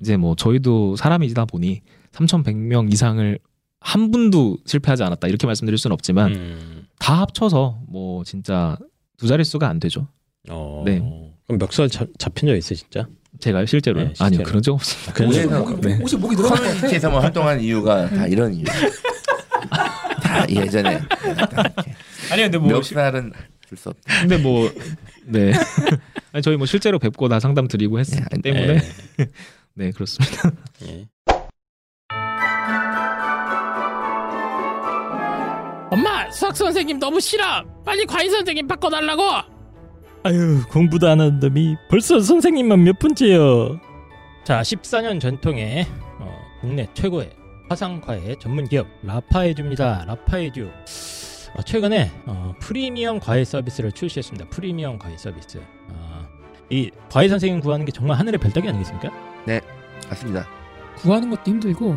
이제 뭐 저희도 사람이다 보니 3,100명 이상을 한 분도 실패하지 않았다 이렇게 말씀드릴 수는 없지만 음. 다 합쳐서 뭐 진짜 두 자릿수가 안 되죠. 어. 네. 그럼 멱살 잡, 잡힌 적 있어 진짜? 제가 실제로 네, 요 실제로. 아니요 그런 적 없어요. 그런. 네. 혹시 목이 것 같아 커뮤니티에서 뭐 활동한 이유가 다 이런 이유. 다 예전에. 아니 근데 뭐 멱살은 줄수 없다. 근데 뭐 네. (laughs) 아니, 저희 뭐 실제로 뵙고 다 상담 드리고 했기 네, 때문에 네. (laughs) 네 그렇습니다. 예. 엄마 수학 선생님 너무 싫어 빨리 과외 선생님 바꿔달라고 아유 공부도 안 하는 놈이 벌써 선생님만 몇 분째요. 자 14년 전통의 어, 국내 최고의 화상과외 전문 기업 라파에듀입니다. 라파에듀 어, 최근에 어, 프리미엄 과외 서비스를 출시했습니다. 프리미엄 과외 서비스. 어, 이 과외 선생님 구하는 게 정말 하늘의 별따기 아니겠습니까? 맞습니다. 구하는 것도 힘들고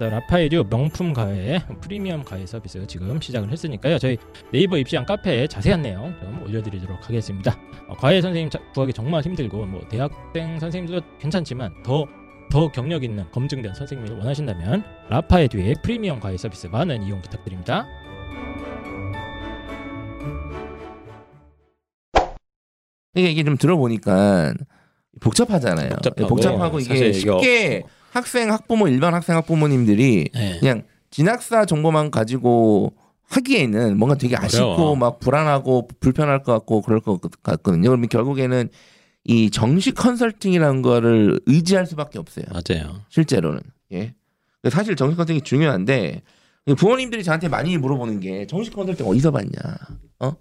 자, 라파에듀 명품 과외 프리미엄 과외 서비스 지금 시작을 했으니까요. 저희 네이버 입시한 카페에 자세한 내용 좀 올려드리도록 하겠습니다. 어, 과외 선생님 자- 구하기 정말 힘들고 뭐 대학생 선생님도 괜찮지만 더더 경력 있는 검증된 선생님을 원하신다면 라파에듀의 프리미엄 과외 서비스 많은 이용 부탁드립니다. 이게, 좀 들어보니까 복잡하잖아요. 복잡하고, 복잡하고 이게 사실 이거- 쉽게 학생 학부모 일반 학생 학부모님들이 네. 그냥 진학사 정보만 가지고 하기에는 뭔가 되게 아쉽고 어려워. 막 불안하고 불편할 것 같고 그럴 것 같거든요. 그러면 결국에는 이 정식 컨설팅이라는 거를 의지할 수밖에 없어요. 맞아요. 실제로는. 예. 사실 정식 컨설팅이 중요한데 부모님들이 저한테 많이 물어보는 게 정식 컨설팅 어디서 봤냐? 어?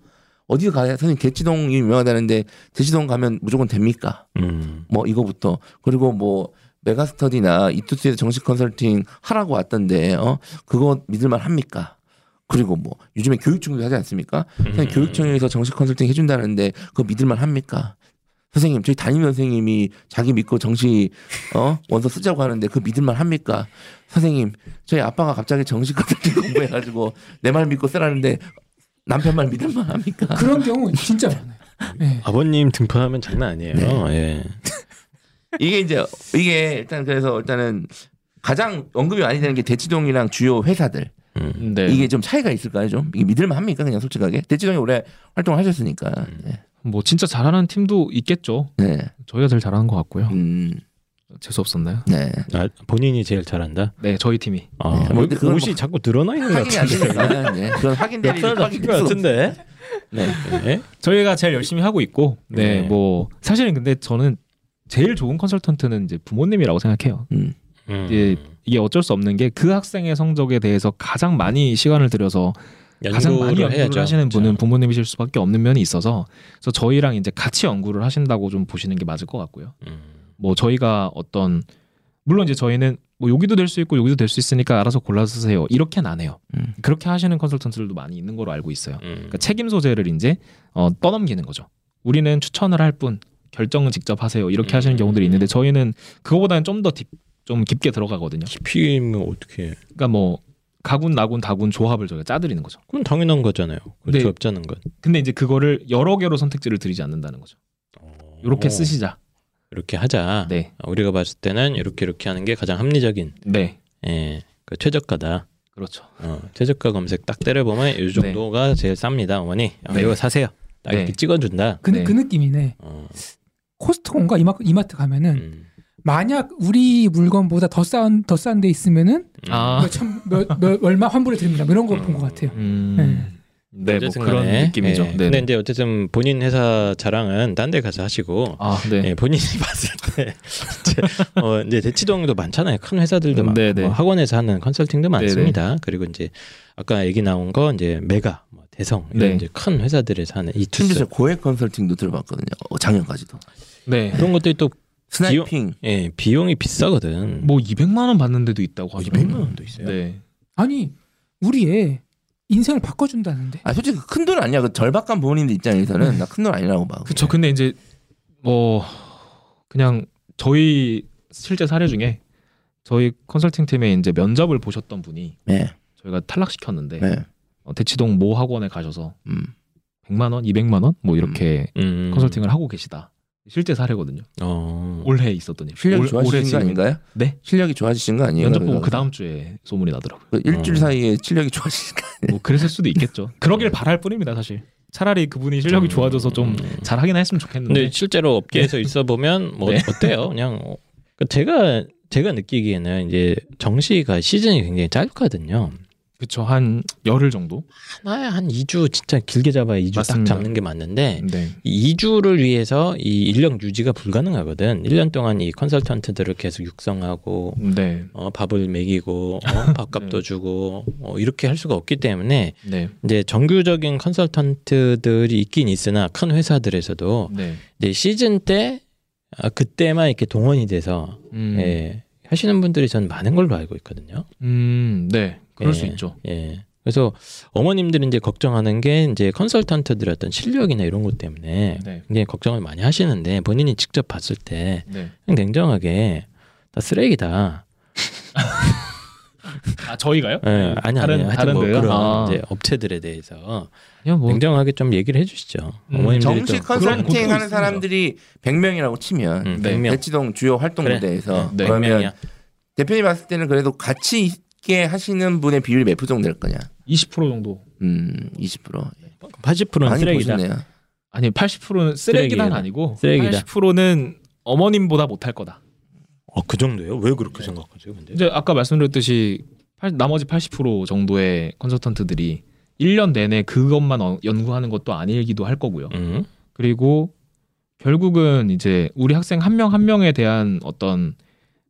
어디서 가야 선생님 대치동이 유명하다는데 대치동 가면 무조건 됩니까? 음. 뭐 이거부터 그리고 뭐 메가스터디나 이투스에서 정식 컨설팅 하라고 왔던데 어 그거 믿을만 합니까? 그리고 뭐 요즘에 교육청도 하지 않습니까? 음. 교육청에서 정식 컨설팅 해준다는데 그거 믿을만 합니까? 선생님 저희 담임 선생님이 자기 믿고 정식 어 원서 쓰자고 하는데 그 믿을만 합니까? 선생님 저희 아빠가 갑자기 정식 컨설팅 공부해가지고 내 말 믿고 쓰라는데 남편 말 믿을만 합니까? 그런 경우 진짜 많아요. 네. 아버님 등판하면 장난 아니에요. 예. 이게 이제 이게 일단 그래서 일단은 가장 언급이 많이 되는 게 대치동이랑 주요 회사들 음. 네. 이게 좀 차이가 있을까요 좀 이게 믿을만 합니까 그냥 솔직하게 대치동이 오래 활동을 하셨으니까 네. 뭐 진짜 잘하는 팀도 있겠죠. 네. 저희가 제일 잘하는 것 같고요. 음, 재수 없었나요? 네. 아, 본인이 제일 잘한다. 네, 저희 팀이. 아, 네, 뭐 근데 그건 옷이 뭐 자꾸 늘어나 있는 것 확인이 안 같은데. 네. 그건 확인될 수가 같은데. 네. 네. 저희가 제일 열심히 하고 있고, 네, 네. 뭐 사실은 근데 저는 제일 좋은 컨설턴트는 이제 부모님이라고 생각해요. 음. 음. 이게 이게 어쩔 수 없는 게 그 학생의 성적에 대해서 가장 많이 시간을 들여서 가장 많이 연구를 해야죠. 하시는 분은 그렇죠. 부모님이실 수밖에 없는 면이 있어서 그래서 저희랑 이제 같이 연구를 하신다고 좀 보시는 게 맞을 것 같고요. 음. 뭐 저희가 어떤 물론 이제 저희는 뭐 여기도 될 수 있고 여기도 될 수 있으니까 알아서 골라 쓰세요. 이렇게는 안 해요. 음. 그렇게 하시는 컨설턴트들도 많이 있는 걸로 알고 있어요. 음. 그러니까 책임 소재를 이제 어, 떠넘기는 거죠. 우리는 추천을 할 뿐 결정은 직접 하세요. 이렇게 하시는 음. 경우들이 있는데 저희는 그거보다는 좀 더 좀 깊게 들어가거든요. 깊이면 어떻게? 그러니까 뭐 가군, 나군, 다군 조합을 저희가 짜드리는 거죠. 그건 당연한 거잖아요. 그렇게 네. 없자는 건. 근데 이제 그거를 여러 개로 선택지를 드리지 않는다는 거죠. 이렇게 어, 쓰시자. 이렇게 하자. 네, 아, 우리가 봤을 때는 이렇게 이렇게 하는 게 가장 합리적인 네, 예, 그 최저가다. 그렇죠. 어, 최저가 검색 딱 때려보면 이 정도가 제일 쌉니다, 어머니. 아, 네. 이거 사세요. 딱 네. 이렇게 찍어준다. 그, 네. 그 느낌이네. 어, 코스트코인가 이마, 이마트 가면은 음. 만약 우리 물건보다 더 싼 더 싼 데 있으면은 아. 몇천 몇, 몇 얼마 환불해 드립니다. 뭐 이런 걸 본 것 같아요. 음, 네, 뭐 어쨌든 그런 느낌이죠. 예. 네. 근데 이제 어쨌든 본인 회사 자랑은 딴 데 가서 하시고 아, 네. 예, 본인이 (laughs) 봤을 때 이제, 어, 이제 대치동도 많잖아요. 큰 회사들도 음, 많고 네, 네. 뭐 학원에서 하는 컨설팅도 네, 많습니다. 그리고 이제 아까 얘기 나온 거 이제 메가, 뭐 대성 이런 네. 이제 큰 회사들에서 하는 심지어 이투스 제가 고액 컨설팅도 들어봤거든요. 어, 작년까지도. 네. 그런 것들이 또 sniping. 예, 비용이 비싸거든. 뭐 200만 원 받는 데도 있다고 하죠. 200만 원도 있어요. 네. 아니 우리 애 인생을 바꿔준다는데. 아 솔직히 큰 돈 아니야. 그 절박한 부모님들 입장에서는 나 큰 돈 아니라고 봐. 그쵸. 근데 이제 뭐 그냥 저희 실제 사례 중에 저희 컨설팅 팀에 이제 면접을 보셨던 분이 네. 저희가 탈락시켰는데 네. 어, 대치동 모 학원에 가셔서 음. 100만 원, 200만 원 뭐 이렇게 음. 컨설팅을 하고 계시다. 실제 사례거든요. 어. 올해 있었던 일. 실력이 올- 좋아지신 거 아닌가요? 네. 실력이 좋아지신 거 아니에요? 면접 보고 그 다음 주에 소문이 나더라고요. 그 일주일 어. 사이에 실력이 좋아지신 거 아니에요? 뭐 그랬을 수도 있겠죠. 그러길 바랄 뿐입니다, 사실. 차라리 그분이 실력이 음. 좋아져서 좀 잘하긴 했으면 좋겠는데. 근데 실제로 업계에서 있어 보면 뭐 네. 어때요? 그냥 어, 그 제가 제가 느끼기에는 이제 정시가 시즌이 굉장히 짧거든요. 그쵸 한 열흘 정도. 하나에 한 2주 진짜 길게 잡아야 2주 딱 맞습니다. 잡는 게 맞는데 네. 이 2주를 위해서 이 인력 유지가 불가능하거든. 1년 동안 이 컨설턴트들을 계속 육성하고 네. 어, 밥을 먹이고 어, (laughs) 밥값도 네. 주고 어, 이렇게 할 수가 없기 때문에 네. 이제 정규적인 컨설턴트들이 있긴 있으나 큰 회사들에서도 네. 이제 시즌 때 아, 그때만 이렇게 동원이 돼서 음. 예, 하시는 분들이 전 많은 걸로 알고 있거든요. 음. 네. 그럴 예, 수 있죠. 예. 그래서 어머님들이 이제 걱정하는 게 이제 컨설턴트들의 어떤 실력이나 이런 것 때문에 네. 굉장히 걱정을 많이 하시는데 본인이 직접 봤을 때 네. 그냥 냉정하게 다 쓰레기다. 아 저희가요? 예, 아니 아니 다른- 하여튼 뭐 다른데요? 그런 아. 이제 업체들에 대해서 뭐 냉정하게 좀 얘기를 해주시죠. 음, 정식 컨설팅 하는. 사람들이 100명이라고 치면 음, 네. 100명. 대치동 주요 활동 그래. 무대에서 네. 그러면 100명이야. 대표님 봤을 때는 그래도 같이 있게 하시는 분의 비율이 몇 프로 정도 될 거냐? 20% 정도. 음, 20%. 80%는 많이 쓰레기다. 아니 80%는 쓰레기는 쓰레기예요. 아니고 쓰레기다. 80%는 어머님보다 못할 거다. 어, 그 정도예요? 왜 그렇게 생각하세요? 근데? 이제 아까 말씀드렸듯이 팔- 나머지 80% 정도의 컨설턴트들이 1년 내내 그것만 어- 연구하는 것도 아니기도 할 거고요. 음. 그리고 결국은 이제 우리 학생 한 명 한 명에 대한 어떤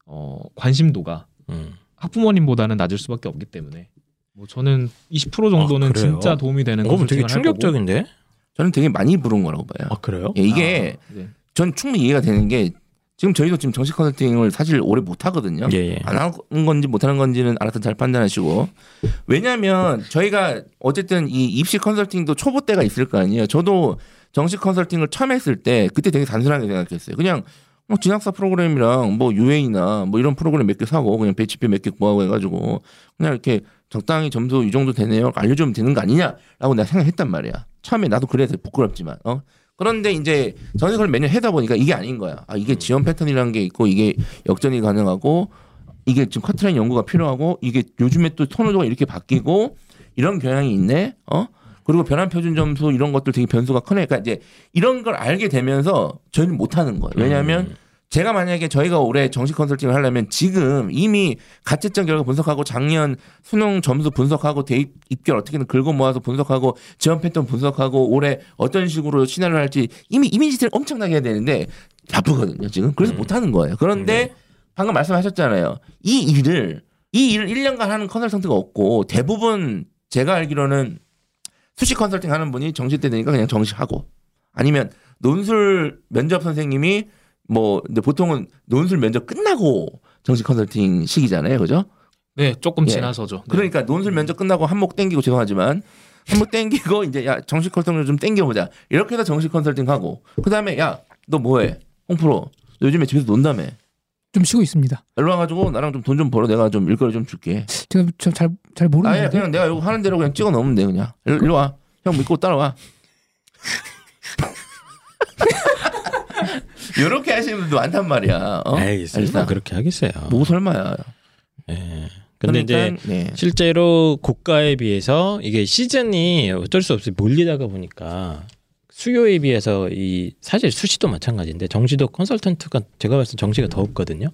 어, 관심도가 음. 학부모님보다는 낮을 수밖에 없기 때문에 뭐 저는 20% 정도는 아? 진짜 도움이 되는 어, 되게 컨설팅을 할 거고. 충격적인데? 저는 되게 많이 부른 거라고 봐요. 아 그래요? 예, 이게 아, 네. 전 충분히 이해가 되는 게 지금 저희도 지금 정식 컨설팅을 사실 오래 못 하거든요. 예, 예. 안 하는 건지 못 하는 건지는 알아서 잘 판단하시고 왜냐하면 저희가 어쨌든 이 입시 컨설팅도 초보 때가 있을 거 아니에요. 저도 정식 컨설팅을 처음 했을 때 그때 되게 단순하게 생각했어요. 그냥 뭐 진학사 프로그램이랑 뭐 UA나 뭐 이런 프로그램 몇 개 사고 그냥 배치표 몇 개 구하고 해가지고 그냥 이렇게 적당히 점수 이 정도 되네요 알려주면 되는 거 아니냐라고 내가 생각했단 말이야. 처음에 나도 그래서 부끄럽지만 어 그런데 이제 전액을 매년 해다 보니까 이게 아닌 거야. 아 이게 지원 패턴이라는 게 있고 이게 역전이 가능하고 이게 지금 커트라인 연구가 필요하고 이게 요즘에 또 선호도가 이렇게 바뀌고 이런 경향이 있네. 어? 그리고 변환 표준 점수 이런 것들 되게 변수가 크네. 그러니까 이제 이런 걸 알게 되면서 저희는 못 하는 거예요. 왜냐하면 음. 제가 만약에 저희가 올해 정식 컨설팅을 하려면 지금 이미 가채점 결과 분석하고 작년 수능 점수 분석하고 대입 입결 어떻게든 긁어 모아서 분석하고 지원 패턴 분석하고 올해 어떤 식으로 시나리오를 할지 이미 이미지를 엄청나게 해야 되는데 바쁘거든요 지금 그래서 음. 못 하는 거예요. 그런데 방금 말씀하셨잖아요. 이 일을 이 일을 1년간 하는 컨설턴트가 없고 대부분 제가 알기로는 수시 컨설팅 하는 분이 정시 때 되니까 그냥 정시하고 아니면 논술 면접 선생님이 뭐 근데 보통은 논술 면접 끝나고 정식 컨설팅 시기잖아요. 그죠? 네, 조금 예. 지나서죠. 네. 그러니까 논술 면접 끝나고 한몫 땡기고 죄송하지만 한몫 땡기고 (laughs) 이제 야 정식 컨설팅 좀 땡겨보자 이렇게 해서 정식 컨설팅 하고 그 다음에 야 너 뭐해 홍프로 너 요즘에 집에서 논다며 좀 쉬고 있습니다. 일로 와가지고 나랑 좀 돈좀 벌어 내가 좀 일거리 좀 줄게 제가 잘잘 잘 모르는데 그냥 내가 이거 하는 대로 그냥 찍어 넣으면 돼 그냥 일로, 일로 와 형 믿고 따라와 (laughs) 이렇게 하시는 분도 많단 말이야 어? 에이, 설마. 그렇게 하겠어요. 뭐 설마야 예. 근데 이제 그러니까, 네. 실제로 고가에 비해서 이게 시즌이 어쩔 수 없이 몰리다가 보니까 수요에 비해서 이 사실 수시도 마찬가지인데 정시도 컨설턴트가 제가 봤을 때 정시가 더 없거든요.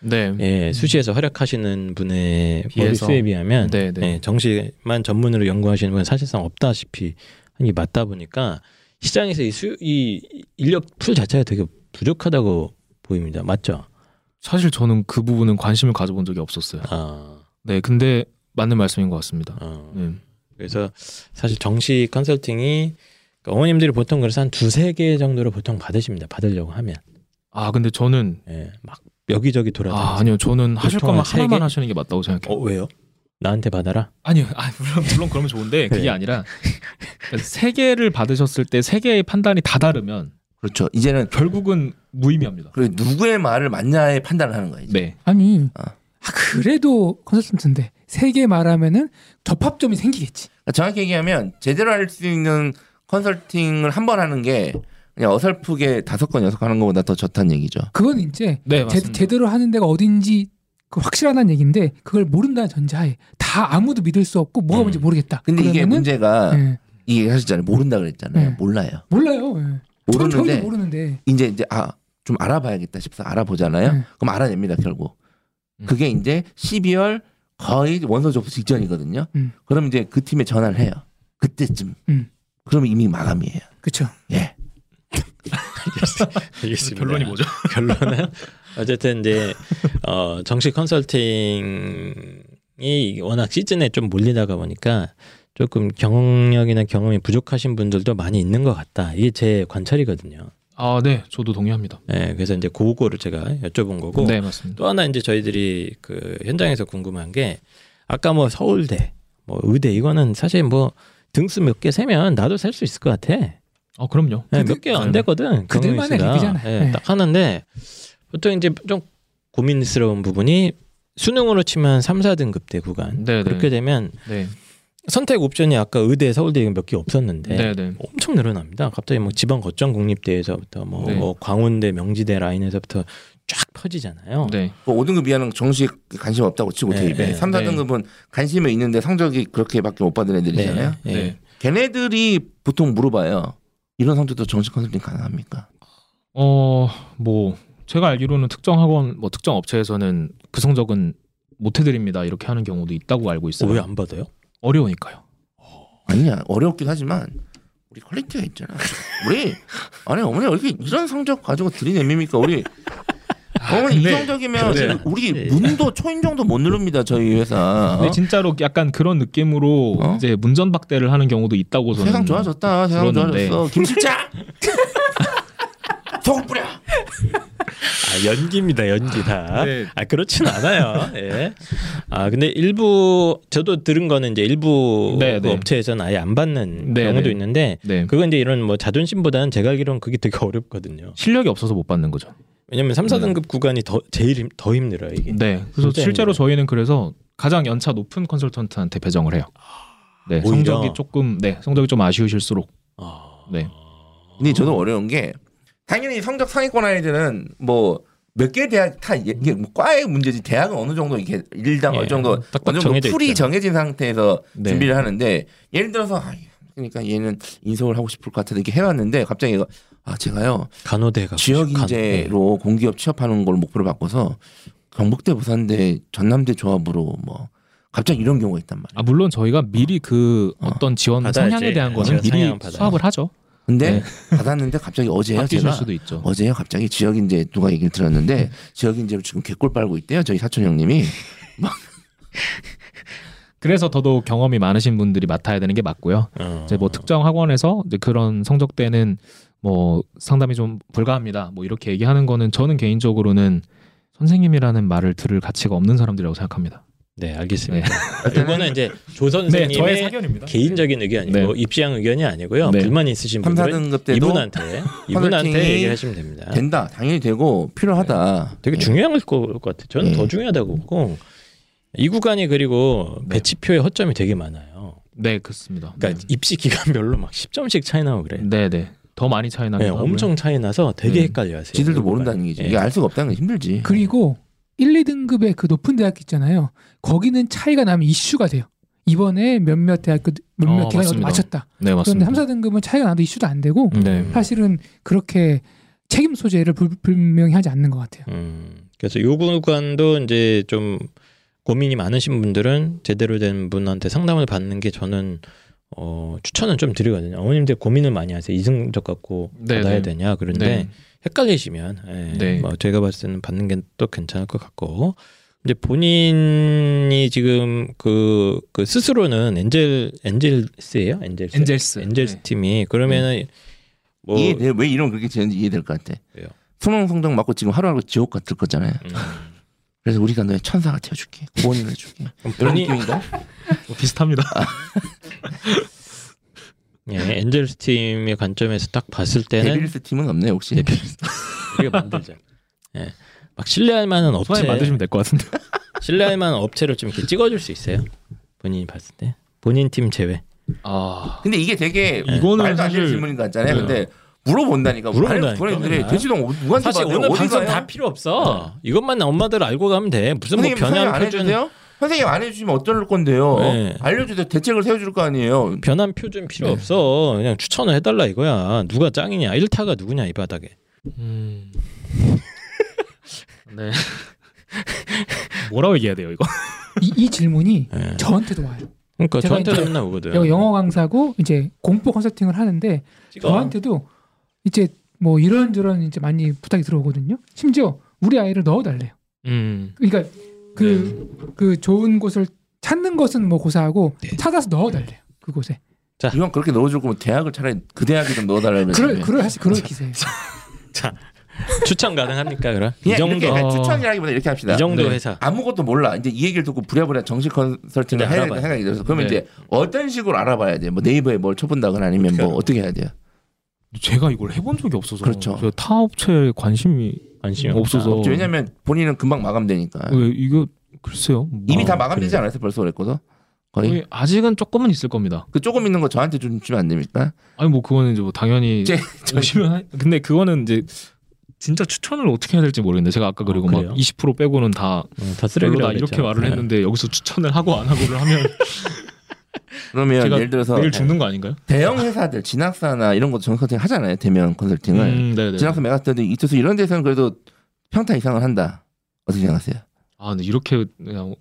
네. 예, 수시에서 활약하시는 분의 머리 비해서. 수에 비하면 네, 네. 예, 정시만 전문으로 연구하시는 분은 사실상 없다시피 하는 게 맞다 보니까 시장에서 이, 수, 이 인력 풀 자체가 되게 부족하다고 보입니다. 맞죠? 사실 저는 그 부분은 관심을 가져본 적이 없었어요. 아, 네, 근데 맞는 말씀인 것 같습니다. 어. 네. 그래서 사실 정시 컨설팅이 그러니까 어머님들이 보통 그래서 한 두세 개 정도로 보통 받으십니다. 받으려고 하면 아, 근데 저는 예, 막 여기저기 돌아다니세요. 아, 아니요, 저는 하실 거면 하나만 개? 하시는 게 맞다고 생각해요. 어, 왜요? 나한테 받아라. 아니요, 아, 물론 물론 그러면 좋은데 (laughs) 그게 네. 아니라 세 개를 받으셨을 때 세 개의 판단이 다 다르면 그렇죠 이제는 결국은 무의미합니다. 그 누구의 말을 맞냐에 판단을 하는 거예요. 네, 아니 아. 아, 그래도 컨설턴트인데 세 개 말하면은 접합점이 생기겠지. 그러니까 정확히 얘기하면 제대로 할 수 있는 컨설팅을 한 번 하는 게 그냥 어설프게 다섯 건 여섯 건 하는 것보다 더 좋다는 얘기죠. 그건 이제 네 제. 제대로 하는 데가 어딘지 그 확실하다는 얘기인데 그걸 모른다는 전제하에 다 아무도 믿을 수 없고 뭐가 음. 뭔지 모르겠다. 근데 이게 문제가 예, 이게 하셨잖아요. 모른다 그랬잖아요. 네. 몰라요. 몰라요. 예. 저는 모르는데 모르는데 이제 이제 아 좀 알아봐야겠다 싶어서 알아보잖아요. 네. 그럼 알아냅니다 결국. 그게 이제 12월 거의 원서 접수 직전이거든요. 음. 그럼 이제 그 팀에 전화를 해요. 그때쯤. 음. 그러면 이미 마감이에요. 그렇죠. 예. (laughs) 알겠습니다. 결론이 뭐죠? (laughs) 결론은 어쨌든 이제 어, 정식 컨설팅이 워낙 시즌에 좀 몰리다가 보니까 조금 경력이나 경험이 부족하신 분들도 많이 있는 것 같다. 이게 제 관찰이거든요. 아, 네, 저도 동의합니다. 네, 그래서 이제 그거를 제가 여쭤본 거고 네, 맞습니다. 또 하나 이제 저희들이 그 현장에서 궁금한 게 아까 뭐 서울대, 뭐 의대 이거는 사실 뭐 등수 몇 개 세면 나도 살수 있을 것 같아. 어, 그럼요. 네, 몇 개 안 되거든. 그들만의. 리그잖아요. 네, 네. 딱 하는데 보통 이제 좀 고민스러운 부분이 수능으로 치면 3, 4등급 대 구간. 네, 네. 그렇게 되면 네, 선택 옵션이 아까 의대, 서울대 몇 개 없었는데 네, 네. 엄청 늘어납니다. 갑자기 뭐 지방 거점 국립대에서부터 뭐, 네. 뭐 광운대, 명지대 라인에서부터 쫙 퍼지잖아요. 네. 뭐 5등급 이하는 정식 관심 없다고 치고 네, 대입에 네, 3, 4등급은 관심이 있는데 성적이 그렇게밖에 못 받은 애들이잖아요. 네. 네. 걔네들이 보통 물어봐요. 이런 성적도 정식 컨설팅 가능합니까? 어, 뭐 제가 알기로는 특정 학원, 뭐 특정 업체에서는 그 성적은 못 해드립니다 이렇게 하는 경우도 있다고 알고 있어요. 왜 안 받아요? 어려우니까요. 아니야 어렵긴 하지만 우리 quality가 있잖아. 우리 아니 어머니 왜 이렇게 이런 성적 가지고 들이내밉니까 우리 어머니 이 근데- 성적이면 근데- 우리 네. 문도 초인종도 못 누릅니다 저희 회사. 근데 진짜로 약간 그런 느낌으로 어? 이제 문전박대를 하는 경우도 있다고 저는 세상 좋아졌다. 세상. 좋아졌어. (laughs) 김 실장 (laughs) 소금 뿌려. 아, 연기입니다, 연기 다. 네. 아, 그렇진 않아요. 예. 아, 근데 일부, 저도 들은 거는 이제 일부 네, 그 네. 업체에서는 아예 안 받는 네, 경우도 네. 있는데, 네. 그건 이제 이런 뭐 자존심보다는 제가 알기로는 그게 되게 어렵거든요. 실력이 없어서 못 받는 거죠. 왜냐면 3, 4등급 구간이 더, 제일 힘, 더 힘들어요, 이게. 네. 그래서 실제로 힘들어요. 저희는 그래서 가장 연차 높은 컨설턴트한테 배정을 해요. 네. 오히려. 성적이 조금 네 성적이 좀 아쉬우실수록 아. 네. 근데 저도 어려운 게 당연히 성적 상위권 아이들은 뭐 몇 개 대학 다 이게 뭐 과의 문제지 대학은 어느 정도 이렇게 일당 예, 어느 정도 딱딱 어느 정도 풀이 있죠. 정해진 상태에서 네. 준비를 하는데 예를 들어서 아, 그러니까 얘는 인서울 하고 싶을 것 같아서 이렇게 해왔는데 갑자기 이거 아 제가요 간호대 가 지역 인재로 공기업 취업하는 걸 목표로 바꿔서 경북대 부산대 전남대 조합으로 뭐 갑자기 이런 경우가 있단 말이에요. 아 물론 저희가 미리 그 어. 어떤 지원 받아야지. 성향에 대한 거는 미리. 수합을 하죠. 근데 네. (laughs) 받았는데 갑자기 바뀌실 제가 수도 있죠. 어제요 갑자기 지역 인재 누가 얘기를 들었는데 지역 인재로 지금 개꼴 빨고 있대요 저희 사촌 형님이 (laughs) 그래서 더더욱 경험이 많으신 분들이 맡아야 되는 게 맞고요. 어. 이제 뭐 특정 학원에서 이제 그런 성적대는 뭐 상담이 좀 불가합니다. 뭐 이렇게 얘기하는 거는 저는 개인적으로는 선생님이라는 말을 들을 가치가 없는 사람들이라고 생각합니다. 네, 알겠습니다. 이거는 이제 조 네, 선생님의 저의 사견입니다. 개인적인 의견이고 네. 입시형 의견이 아니고요. 네. 불만이 있으신 3, 분들은 4등급 때도 이분한테 이분한테 얘기하시면 됩니다. 된다 당연히 되고 필요하다 되게 예. 중요한 것 같아요. 저는 예. 더 중요하다고 보고 이 구간이 그리고 배치표의 허점이 되게 많아요. 네, 그렇습니다. 그러니까 입시 기간별로 막 10점씩 차이 나고 그래요. 네, 네. 더 많이 차이 나긴 네. 엄청 차이 나서 되게 음. 헷갈려하세요. 지들도. 모른다는 얘기죠 예. 이게 알 수가 없다는 게 힘들지 그리고 1, 2등급의 그 높은 대학 있잖아요. 거기는 차이가 나면 이슈가 돼요. 이번에 몇몇 대학교 몇몇 어, 기관이. 맞췄다. 네, 그런데 맞습니다. 3, 4등급은 차이가 나도 이슈도 안 되고 네. 사실은 그렇게 책임 소재를 불, 분명히 하지 않는 것 같아요. 음, 그래서 요 구간도 이제 좀 고민이 많으신 분들은 제대로 된 분한테 상담을 받는 게 저는 어, 추천은 좀 드리거든요. 어머님들 고민을 많이 하세요. 이승적 갖고 네, 받아야 네. 되냐. 그런데 네. 헷갈리시면 예, 네. 뭐 제가 봤을 때는 받는 게 또 괜찮을 것 같고 이제 본인이 지금 그, 그 스스로는 엔젤 엔젤스예요? 엔젤스. 엔젤스. 엔젤스 네. 팀이 그러면은 뭐 이해 왜 이런 그렇게 지는지 이해될 것 같아 왜요? 수능 성적 맞고 지금 하루하루 지옥 같을 거잖아요 음, 그래서 우리가 너의 천사가 되어줄게 구원을 해줄게 (laughs) 느낌인가 뭐 (laughs) 비슷합니다. 예, 엔젤스 팀의 관점에서 딱 봤을 때는 데빌스 팀은 없네 혹시 데빌스. 우리가 만들자. 예. 막 신뢰할 만한 업체 만드시면 될 것 같은데. (laughs) 신뢰할 만한 업체를 좀 이렇게 찍어줄 수 있어요. 본인이 봤을 때 본인 팀 제외. 아, 근데 이게 되게 이거는 말도 안 되는 사실- 질문인 것 같잖아요 네. 근데 물어본다니까 물어본다니까. 본인들이 네. 대치동 누구한테 사실? 오늘 어디 방송 가요? 다 필요 없어. 이것만 엄마들 알고 가면 돼. 무슨 뭐안 표준 해주세요? 선생님 안 해주시면 어쩔 건데요? 네. 알려주세요. 대책을 세워줄 거 아니에요. 변함 표준 필요 네. 없어. 그냥 추천을 해달라 이거야. 누가 짱이냐? 1타가 누구냐 이 바닥에. 음. (laughs) 네. (laughs) 뭐라고 얘기해야 돼요 이거? 이, 이 질문이 예. 저한테도 와요. 그러니까 저한테도 맨날 오거든. 영어 강사고 이제 공포 컨설팅을 하는데 저한테도 이제 뭐 이런저런 이제 많이 부탁이 들어오거든요. 심지어 우리 아이를 넣어달래요. 음. 그러니까 그그 좋은 곳을 찾는 것은 뭐 고사하고 네. 찾아서 넣어달래요. 그곳에. 이건 그렇게 넣어줄 거면 대학을 차라리 그 대학에 좀 넣어달라면. 그럴 그럴 하시 그럴 기세. 추천 가능합니까 그럼? 이 정도 이렇게 어. 추천이라기보다 이렇게 합시다. 이 정도 네. 회사. 아무것도 몰라. 이제 이 얘기를 듣고 부랴부랴 정식 컨설팅을 네, 해야. 된다 생각이 들어서 그러면 네. 이제 어떤 식으로 알아봐야 돼? 뭐 네이버에 뭘 쳐본다거나 아니면 뭐 그렇죠. 어떻게 해야 돼요? 제가 이걸 해본 적이 없어서 그렇죠. 제가 타 업체에 관심이 관심이 없어서 없지. 왜냐면 본인은 금방 마감되니까. 왜 이거 글쎄요. 이미 어, 다 마감되지 그래요? 않았어요? 벌써 그랬거든. 거의. 거의 아직은 조금은 있을 겁니다. 그 조금 있는 거 저한테 좀 주면 안 됩니까? 아니 뭐 그거는 이제 뭐 당연히 (laughs) 제- 오시면 하... 근데 그거는 이제 진짜 추천을 어떻게 해야 될지 모르겠는데 제가 아까 그리고 어, 막 그래요? 20% 빼고는 다 음, 다 쓰레기라 별로다 이렇게 말을 했는데 여기서 추천을 하고 안 하고를 하면 (laughs) 그러면 제가 예를 들어서 내일 죽는 거 아닌가요? 대형 회사들 진학사나 이런 것도 컨설팅 하잖아요. 대면 컨설팅을. 음, 네네. 진학사 메가스터디 이투스 이런 데서는 그래도 평타 이상을 한다. 어떻게 생각하세요? 아 근데 이렇게 그냥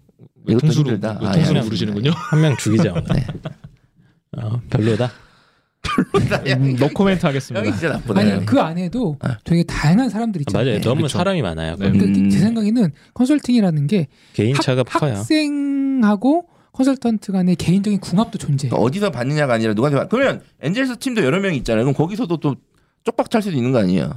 통수로. 아, 통수로 예. 부르시는군요. 한 명 죽이자. 네. 어, 별로다. 음, 노 코멘트 하겠습니다. 형이 진짜 나쁘네. 아니 그 안에도 아. 되게 다양한 사람들이 아, 있잖아요. 맞아요. 너무 그쵸. 사람이 많아요. 네. 음. 제 생각에는 컨설팅이라는 게 개인차가 학, 커요. 학생하고 컨설턴트 간의 개인적인 궁합도 존재해요. 그러니까 어디서 받느냐가 아니라 누구한테 받... 그러면 엔젤스 팀도 여러 명이 있잖아요. 그럼 거기서도 또 쪽박 찰 수도 있는 거 아니에요?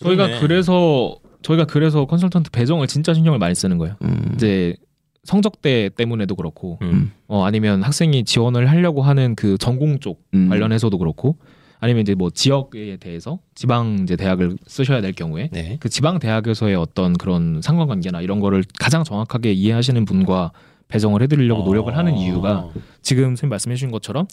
저희가 그러네. 그래서 저희가 그래서 컨설턴트 배정을 진짜 신경을 많이 쓰는 거예요. 음. 이제 성적대 때문에도 그렇고 음. 어, 아니면 학생이 지원을 하려고 하는 그 전공 쪽 음. 관련해서도 그렇고 아니면 이제 뭐 지역에 대해서 지방 이제 대학을 쓰셔야 될 경우에 네. 그 지방 대학에서의 어떤 그런 상관관계나 이런 거를 가장 정확하게 이해하시는 분과 배정을 해드리려고 노력을 하는 이유가 지금 선생님 말씀해 주신 것처럼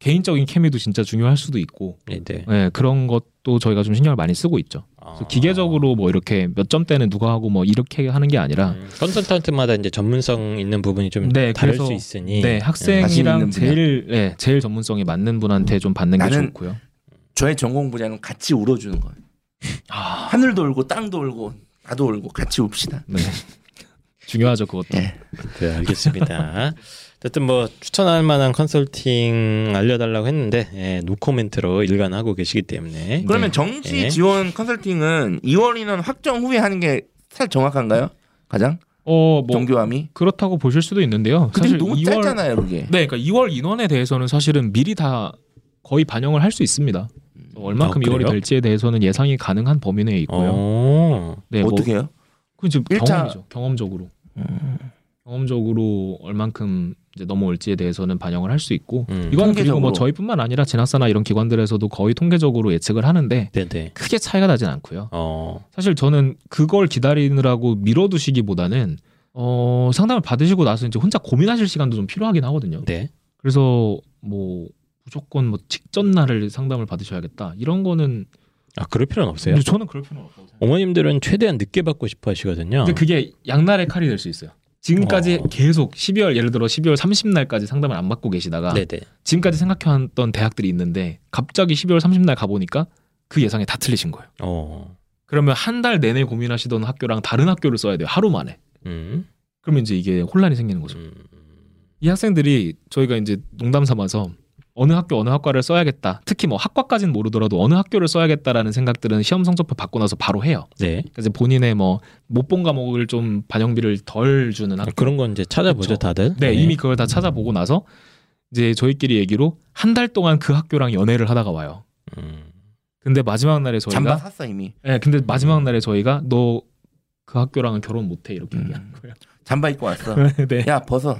개인적인 케미도 진짜 중요할 수도 있고 네, 네. 네, 그런 것도 저희가 좀 신경을 많이 쓰고 있죠. 그래서 기계적으로 뭐 이렇게 몇 점대는 누가 하고 뭐 이렇게 하는 게 아니라 음, 컨설턴트마다 이제 전문성 있는 부분이 좀 네, 다를 그래서- 수 있으니 네, 있는 학생이랑. 제일 네, 제일 전문성이 맞는 분한테 좀 받는 게 나는- 좋고요. 저의 전공 분야는 같이 울어주는 거예요. 아, 하늘도 울고 땅도 울고 나도 울고 같이 웁시다. 네. 중요하죠, 그것도. 예. 네, 알겠습니다. 어쨌든 뭐 추천할 만한 컨설팅 알려달라고 했는데 예, 노코멘트로 일관하고 계시기 때문에 그러면 정시 네. 지원 컨설팅은 2월 인원 확정 후에 하는 게 사실 정확한가요? 가장 어, 뭐 정교함이? 그렇다고 보실 수도 있는데요. 사실 너무 2월 짧잖아요, 그게. 네, 그러니까 2월 인원에 대해서는 사실은 미리 다 거의 반영을 할 수 있습니다. 얼마큼 아, 2월이 그래요? 될지에 대해서는 예상이 가능한 범위 내에 있고요. 어. 네, 뭐 어떻게 해요? 그 이제 일차- 경험이죠. 경험적으로. 경험적으로 얼만큼 이제 넘어올지에 대해서는 반영을 할 수 있고 음. 이건 그리고 뭐. 저희뿐만 아니라 진학사나 이런 기관들에서도 거의 통계적으로 예측을 하는데 네네. 크게 차이가 나진 않고요. 어. 사실 저는 그걸 기다리느라고 미뤄두시기보다는 어, 상담을 받으시고 나서 이제 혼자 고민하실 시간도 좀 필요하긴 하거든요. 네. 그래서 뭐 무조건 뭐 직전 날을 상담을 받으셔야겠다 이런 거는 아 그럴 필요는 없어요. 근데 저는 그럴 필요는 생각해요. 어머님들은 최대한 늦게 받고 싶어 하시거든요. 근데 그게 양날의 칼이 될 수 있어요. 지금까지 어. 계속 12월 예를 들어 12월 30날까지 상담을 안 받고 계시다가 네네. 지금까지 생각해왔던 대학들이 있는데 갑자기 12월 30날 가보니까 그 예상이 다 틀리신 거예요. 어. 그러면 한 달 내내 고민하시던 학교랑 다른 학교를 써야 돼요. 하루 만에. 음. 그러면 이제 이게 혼란이 생기는 거죠. 음. 이 학생들이 저희가 이제 농담 삼아서 어느 학교 어느 학과를 써야겠다. 특히 뭐 학과까지는 모르더라도 어느 학교를 써야겠다라는 생각들은 시험 성적표 받고 나서 바로 해요. 네. 그래서 본인의 뭐 못 본 과목을 좀 반영비를 덜 주는 아, 학교. 그런 건 이제 찾아보죠 그쵸. 다들. 네, 이미 그걸 다 찾아보고 나서 이제 저희끼리 얘기로 한 달 동안 그 학교랑 연애를 하다가 와요. 음. 근데 마지막 날에 잠바 저희가 샀어 이미. 네, 근데 마지막 날에 저희가 너 그 학교랑은 결혼 못해 이렇게 음. 얘기하는 거예요. 잠바 입고 왔어. (laughs) 네, 야 벗어.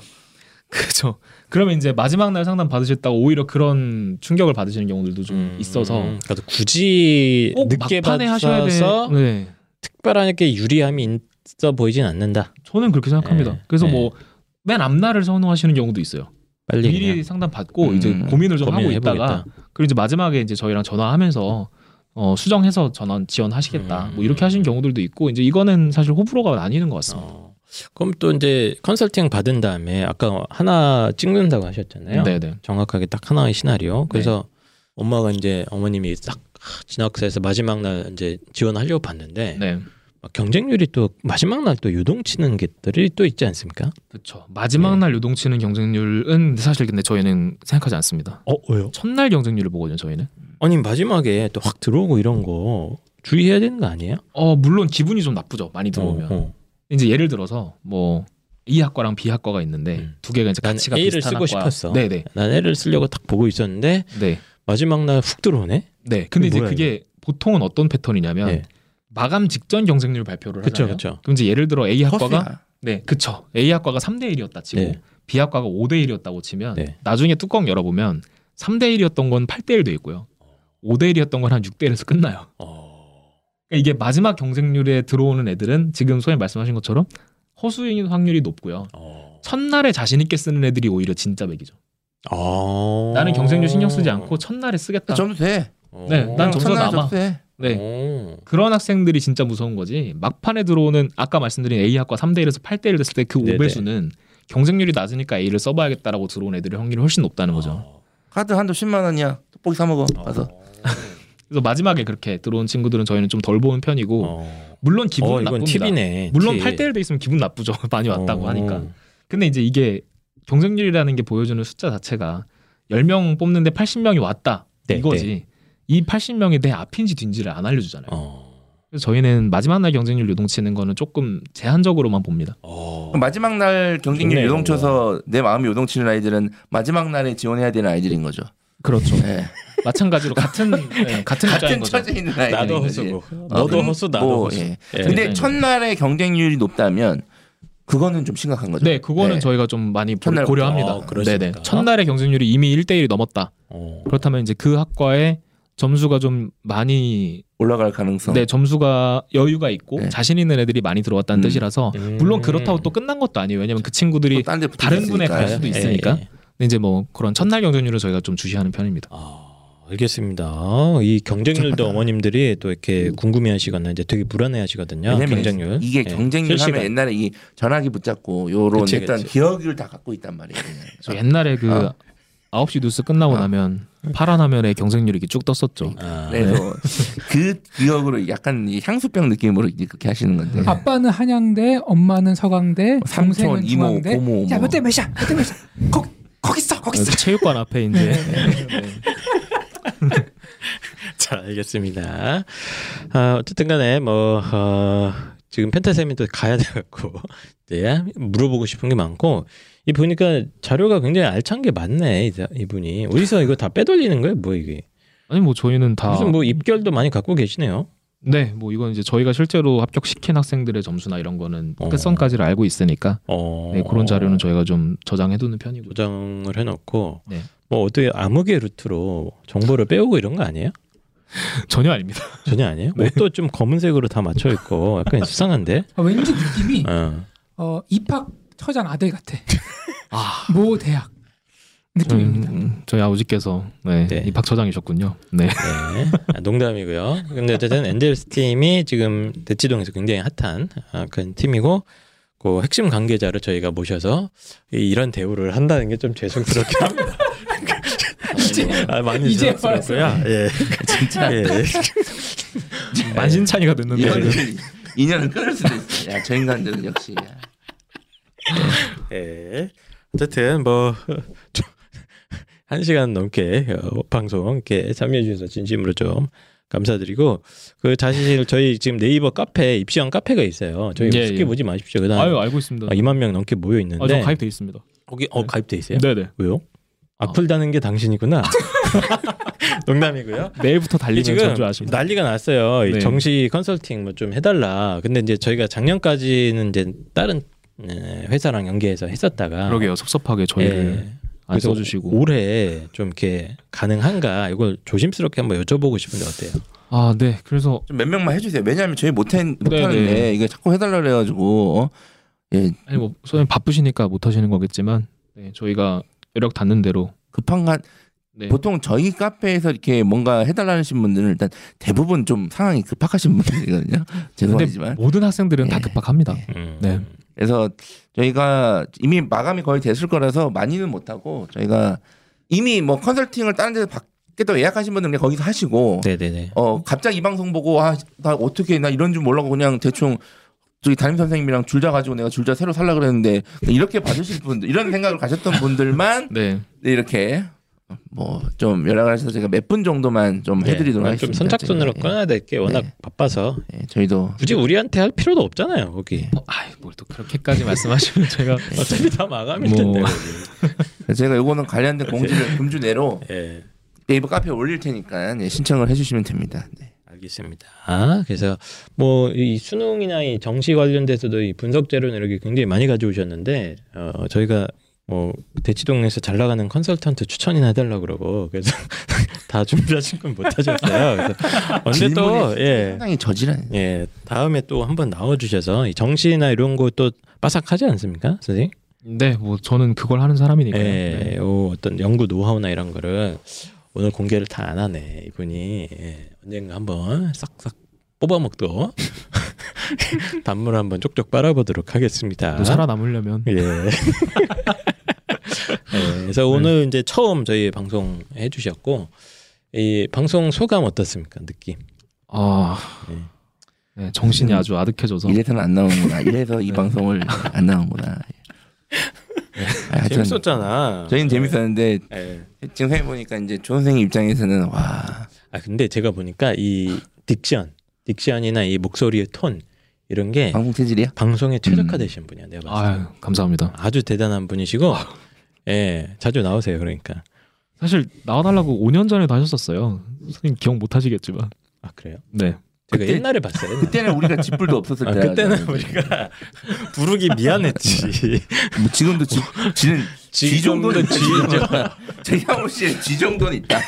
그렇죠. 그러면 이제 마지막 날 상담 받으셨다가 오히려 그런 충격을 받으시는 경우들도 좀 음. 있어서 그러니까 굳이 꼭 늦게 받아서 돼. 네, 특별하게 유리함이 있어 보이진 않는다. 저는 그렇게 생각합니다. 네, 그래서 네. 뭐맨 앞날을 선호하시는 경우도 있어요. 빨리 미리 그냥 상담 받고 음. 이제 고민을 좀 하고 고민해보겠다. 있다가 그리고 이제 마지막에 이제 저희랑 전화하면서 어, 수정해서 전원 지원하시겠다. 음. 뭐 이렇게 하시는 경우들도 있고 이제 이거는 사실 호불호가 나뉘는 것 같습니다. 어. 그럼 또 이제 컨설팅 받은 다음에 아까 하나 찍는다고 하셨잖아요. 네네. 정확하게 딱 하나의 시나리오. 그래서 엄마가 이제 어머님이 딱 진학사에서 마지막 날 이제 지원하려고 봤는데 네. 경쟁률이 또 마지막 날 또 유동치는 것들이 또 있지 않습니까? 그렇죠. 마지막 네. 날 요동치는 경쟁률은 사실 근데 저희는 생각하지 않습니다. 어 왜요? 첫날 경쟁률을 보거든요. 저희는. 아니 마지막에 또 확 들어오고 이런 거 주의해야 되는 거 아니에요? 어 물론 기분이 좀 나쁘죠. 많이 들어오면. 어, 어. 이제 예를 들어서 뭐 A 학과랑 B 학과가 있는데 음. 두 개가 이제 난 가치가 A를 비슷한 쓰고 학과. 싶었어. 네네. 난 애를 쓰려고 딱 보고 있었는데 네. 마지막 날 훅 들어오네. 네. 근데 이제 그게 보통은 어떤 패턴이냐면 네. 마감 직전 경쟁률 발표를 그쵸, 하잖아요. 그쵸. 그럼 이제 예를 들어 A 학과가 허수야. 네, 그쵸. A 학과가 3대 1이었다 치고 네. B 학과가 5대 1이었다고 치면 네. 나중에 뚜껑 열어보면 3대 1이었던 건 8대 1도 있고요. 5대 1이었던 건 한 6대 1에서 끝나요. 어. 그러니까 이게 마지막 경쟁률에 들어오는 애들은 지금 소위 말씀하신 것처럼 허수인 확률이 높고요. 어. 첫날에 자신 있게 쓰는 애들이 오히려 진짜 맥이죠. 어. 나는 경쟁률 신경 쓰지 않고 첫날에 쓰겠다. 점수 돼. 어. 네, 난 점수가 남아. 점수 돼. 네. 어. 그런 학생들이 진짜 무서운 거지. 막판에 들어오는 아까 말씀드린 A 학과 3대 1에서 8대 1 됐을 때그 네네. 5배수는 경쟁률이 낮으니까 A를 써봐야겠다라고 들어온 애들의 확률이 훨씬 높다는 거죠. 어. 카드 한도 10만 원이야. 떡볶이 사 먹어. 가서. (laughs) 그래서 마지막에 그렇게 들어온 친구들은 저희는 좀 덜 보는 편이고 어. 물론 기분은 어, 나쁩니다. 팁이네. 물론 팁. 8대 1 돼 있으면 기분 나쁘죠. (laughs) 많이 왔다고 어. 하니까. 근데 이제 이게 경쟁률이라는 게 보여주는 숫자 자체가 10명 뽑는데 80명이 왔다. 네, 이거지. 이 80명이 내 앞인지 뒤인지를 안 알려주잖아요. 어. 그래서 저희는 마지막 날 경쟁률 요동치는 거는 조금 제한적으로만 봅니다. 어. 마지막 날 경쟁률 좋네, 요동쳐서 내 마음이 요동치는 아이들은 마지막 날에 지원해야 되는 아이들인 거죠. 그렇죠. 네. 마찬가지로 같은 네, (laughs) 같은 같은. 처지에 있는 아이들인 나도. 허수고. 어, 너도 그럼 허수 나도 뭐, 허수. 예. 예. 근데 네. 첫날에 경쟁률이 높다면 그거는 좀 심각한 거죠. 네, 그거는 네. 저희가 좀 많이 고- 첫날부터. 고려합니다. 어? 네네. 첫날의 경쟁률이 이미 1대1이 넘었다. 어. 그렇다면 이제 그 학과에 점수가 좀 많이 올라갈 가능성. 네 점수가 여유가 있고 네. 자신 있는 애들이 많이 들어왔다는 음. 뜻이라서 음. 물론 그렇다고 또 끝난 것도 아니에요. 왜냐면 그 친구들이 다른 분에 갈 수도 있으니까. 예, 예. 근데 이제 뭐 그런 첫날 경쟁률을 저희가 좀 주시하는 편입니다. 아, 알겠습니다. 이 경쟁률도 어머님들이 또 이렇게 궁금해하시거나 이제 되게 불안해하시거든요. 경쟁률 이게 예, 경쟁률 실시간. 하면 옛날에 이 전화기 붙잡고 요런 그치, 일단 그치. 기억을 다 갖고 있단 말이에요. 저 옛날에 그 어. 9시 뉴스 끝나고 어. 나면 파란 화면에 경쟁률이 이렇게 쭉 떴었죠. 아, 그래서 그 기억으로 약간 이 향수병 느낌으로 그렇게 하시는 건데. 아빠는 한양대, 엄마는 서강대, 삼촌, 이모, 중앙대. 고모, 야, 뭐. 몇대 몇이야? 몇 대 몇이야? 거기 거기 있어. 거기 있어. 체육관 앞에 이제 네. (laughs) 자, 알겠습니다. 아, 어쨌든 간에 뭐 어, 지금 펜타세미도 가야 돼 갖고 네, 물어보고 싶은 게 많고 이 보니까 자료가 굉장히 알찬 게 많네. 이- 이분이 어디서 이거 다 빼돌리는 거예요? 뭐 이게? 아니 뭐 저희는 다 무슨 뭐 입결도 많이 갖고 계시네요. 네, 뭐 이건 이제 저희가 실제로 합격시킨 학생들의 점수나 이런 거는 어. 끝선까지를 알고 있으니까 어, 네, 그런 자료는 저희가 좀 저장해두는 편이고. 보장을 해놓고 네. 뭐 어떻게 암흑의 루트로 정보를 빼오고 이런 거 아니에요? 전혀 아닙니다. 전혀 아니에요? 네. 옷도 좀 검은색으로 다 맞춰 있고 약간 수상한데. 아, 왠지 느낌이 어. 어, 입학 처장 아들 같아. 아, 모 대학 저희, 느낌입니다. 음, 저희 아버지께서 네, 네. 입학 처장이셨군요. 네. 네. 아, 농담이고요. 근데 어쨌든 엔젤스 팀이 지금 대치동에서 굉장히 핫한 아, 그런 팀이고 그 핵심 관계자를 저희가 모셔서 이- 이런 대우를 한다는 게 좀 죄송스럽긴 합니다. 이제 아, 많이 이제 죄송스럽고요. 예. 진짜. 예. 만신창이가 됐는데. 이거는 지금. (laughs) 인연을 끊을 수도 있어요. 야, 저 인간들은 역시. 예. 어쨌든 뭐. 좀한 시간 넘게 어, 방송 이렇게 참여해 주셔서 진심으로 좀 감사드리고 그 사실 저희 지금 네이버 카페 입시왕 카페가 있어요. 저희 예, 쉽게 예. 보지 마십시오. 그다음 아유 알고 있습니다. 아, 2만 명 넘게 모여 있는데 아, 저 가입돼 있습니다. 거기 어 가입돼 있어요? 네네. 왜요? 악플 다는 게 당신이구나. (laughs) 농담이고요. 내일부터 달리면 지금 아십니다. 난리가 났어요. 이 네. 정시 컨설팅 뭐 좀 해달라. 근데 이제 저희가 작년까지는 이제 다른 에, 회사랑 연계해서 했었다가 그러게요. 섭섭하게 저희를 예. 안 써주시고. 올해 좀 이렇게 가능한가 이걸 조심스럽게 한번 여쭤보고 싶은데 어때요? 아, 네. 그래서 좀몇 명만 해주세요. 왜냐하면 저희 못해 네, 못하는데 네. 이게 자꾸 해달라 그래가지고 어? 예 아니 뭐 소연 바쁘시니까 못 하시는 거겠지만 네, 저희가 여력 닿는 대로 급한 간 네. 보통 저희 카페에서 이렇게 뭔가 해달라는 분들은 일단 대부분 좀 상황이 급박하신 분들이거든요. (laughs) 죄송하지만 모든 학생들은 다 예. 급박합니다. 음. 네. 그래서 저희가 이미 마감이 거의 됐을 거라서 많이는 못하고 저희가 이미 뭐 컨설팅을 다른 데서 받, 또 예약하신 분들은 거기서 하시고 네네네. 어 갑자기 이 방송 보고 아나 어떻게 나 이런 줄 몰라고 그냥 대충 저기 담임 선생님이랑 줄자 가지고 내가 줄자 새로 살라 그랬는데 이렇게 받으실 분들 이런 생각을 가셨던 분들만 네. 네, 이렇게 뭐 좀 연락을 하셔서 제가 몇 분 정도만 좀 해드리도록 네, 하겠습니다. 좀 선착순으로 제가. 끊어야 될 게 워낙 네. 바빠서 예, 저희도 굳이 우리한테 할 필요도 없잖아요. 거기 뭐, 아이 뭘또 그렇게까지 말씀하시면 제가 어차피 다 마감일 뭐. 텐데. 거기. 제가 요거는 관련된 공지를 (laughs) 금주 내로 예. 네이버 카페에 올릴 테니까 예, 신청을 해주시면 됩니다. 네. 알겠습니다. 아, 그래서 뭐 이 수능이나 이 정시 관련돼서도 이 분석 자료는 이렇게 굉장히 많이 가져오셨는데 어, 저희가 뭐 대치동에서 잘 나가는 컨설턴트 추천이나 해달라 그러고 그래서 (laughs) 다 준비하신 건 못하셨어요. 그래서 언제 또 예. 상당히 저질한. 예, 다음에 또 한번 나와주셔서 이 정시나 이런 거 또 빠삭하지 않습니까, 선생님? 네, 뭐 저는 그걸 하는 사람이니까요. 예, 네. 요 어떤 연구 노하우나 이런 거를 오늘 공개를 다 안 하네 이분이 예, 언젠가 한번 싹싹 뽑아먹도 (laughs) 단물 한번 쪽쪽 빨아보도록 하겠습니다. 또 살아남으려면 예. (laughs) 예, 그래서 오늘 이제 처음 저희 방송 해주셨고 이 방송 소감 어떻습니까 느낌? 아 네. 네, 정신이 아주 아득해져서 이래서는 안 나오는구나. 이래서 이 네. 방송을 안 나오는구나. 아, 하여튼 재밌었잖아. 저희는 재밌었는데 예. 지금 생각해 보니까 이제 조 선생님 입장에서는 와 아 근데 제가 보니까 이 딕션, 딕션이나 이 목소리의 톤 이런 게 방송 체질이야. 방송에 최적화되신 분이야 내가 봤을 때. 아유 감사합니다. 아주 대단한 분이시고 예 자주 나오세요 그러니까 사실 나와달라고 5년 전에도 하셨었어요. 선생님 기억 못 하시겠지만. 아 그래요 네. 제가 그때- 옛날에 봤어요 옛날에. 그때는 우리가 집불도 없었을 아, 때. 그때는 우리가 (laughs) 부르기 미안했지 뭐 지금도 지, 지는 지 정도는 지제 향호 (laughs) 씨의 지 정도는 있다.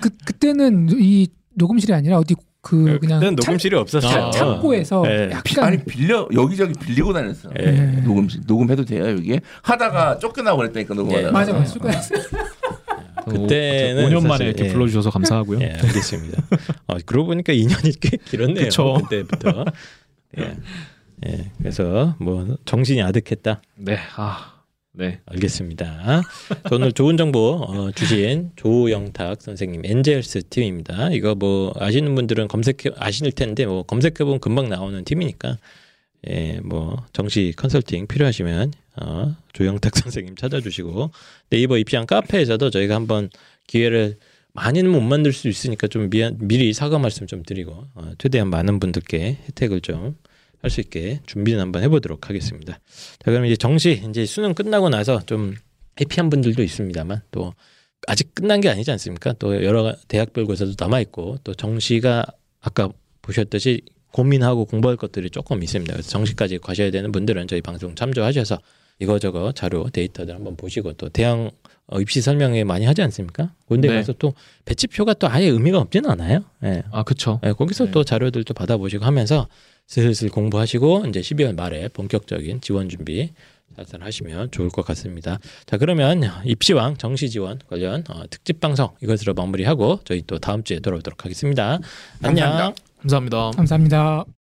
그 그때는 이 녹음실이 아니라 어디 그 그냥 그때는 녹음실이 없었어요 아, 창, 고에서 네. 약간 아니 빌려 여기저기 빌리고 다녔어. 예. 네. 녹음 녹음해도 돼요 여기? 하다가 쫓겨나고 그랬다니까 녹음하다. 예. 맞아 맞아 가 그때는 5년 만에 이렇게 예. 불러주셔서 감사하고요. 예 알겠습니다 어, 그러고 보니까 2년이 꽤 길었네요 그쵸. 그때부터 예. 예 그래서 뭐 정신이 아득했다 네. 아 네. 알겠습니다. 자, 오늘 좋은 정보 어, 주신 조영탁 선생님 엔젤스 팀입니다. 이거 뭐 아시는 분들은 검색해 아실 텐데 뭐 검색해 보면 금방 나오는 팀이니까 예, 뭐 정시 컨설팅 필요하시면 어, 조영탁 (laughs) 선생님 찾아주시고 네이버 입시한 카페에서도 저희가 한번 기회를 많이는 못 만들 수 있으니까 좀 미안, 미리 사과 말씀 좀 드리고 어, 최대한 많은 분들께 혜택을 좀 할 수 있게 준비는 한번 해보도록 하겠습니다. 자 그럼 이제 정시 이제 수능 끝나고 나서 좀 해피한 분들도 있습니다만 또 아직 끝난 게 아니지 않습니까? 또 여러 대학별 고사도 남아 있고 또 정시가 아까 보셨듯이 고민하고 공부할 것들이 조금 있습니다. 그래서 정시까지 가셔야 되는 분들은 저희 방송 참조하셔서 이거저거 자료 데이터들 한번 보시고 또 대학 어, 입시 설명회 많이 하지 않습니까? 그런데 네. 가서 또 배치표가 또 아예 의미가 없지는 않아요. 예. 아 그쵸. 예, 거기서 네. 또 자료들도 받아보시고 하면서 슬슬 공부하시고 이제 12월 말에 본격적인 지원 준비 살살 하시면 좋을 것 같습니다. 자 그러면 입시왕 정시 지원 관련 어, 특집 방송 이것으로 마무리하고 저희 또 다음 주에 돌아오도록 하겠습니다. 안녕. 감사합니다. 감사합니다. 감사합니다.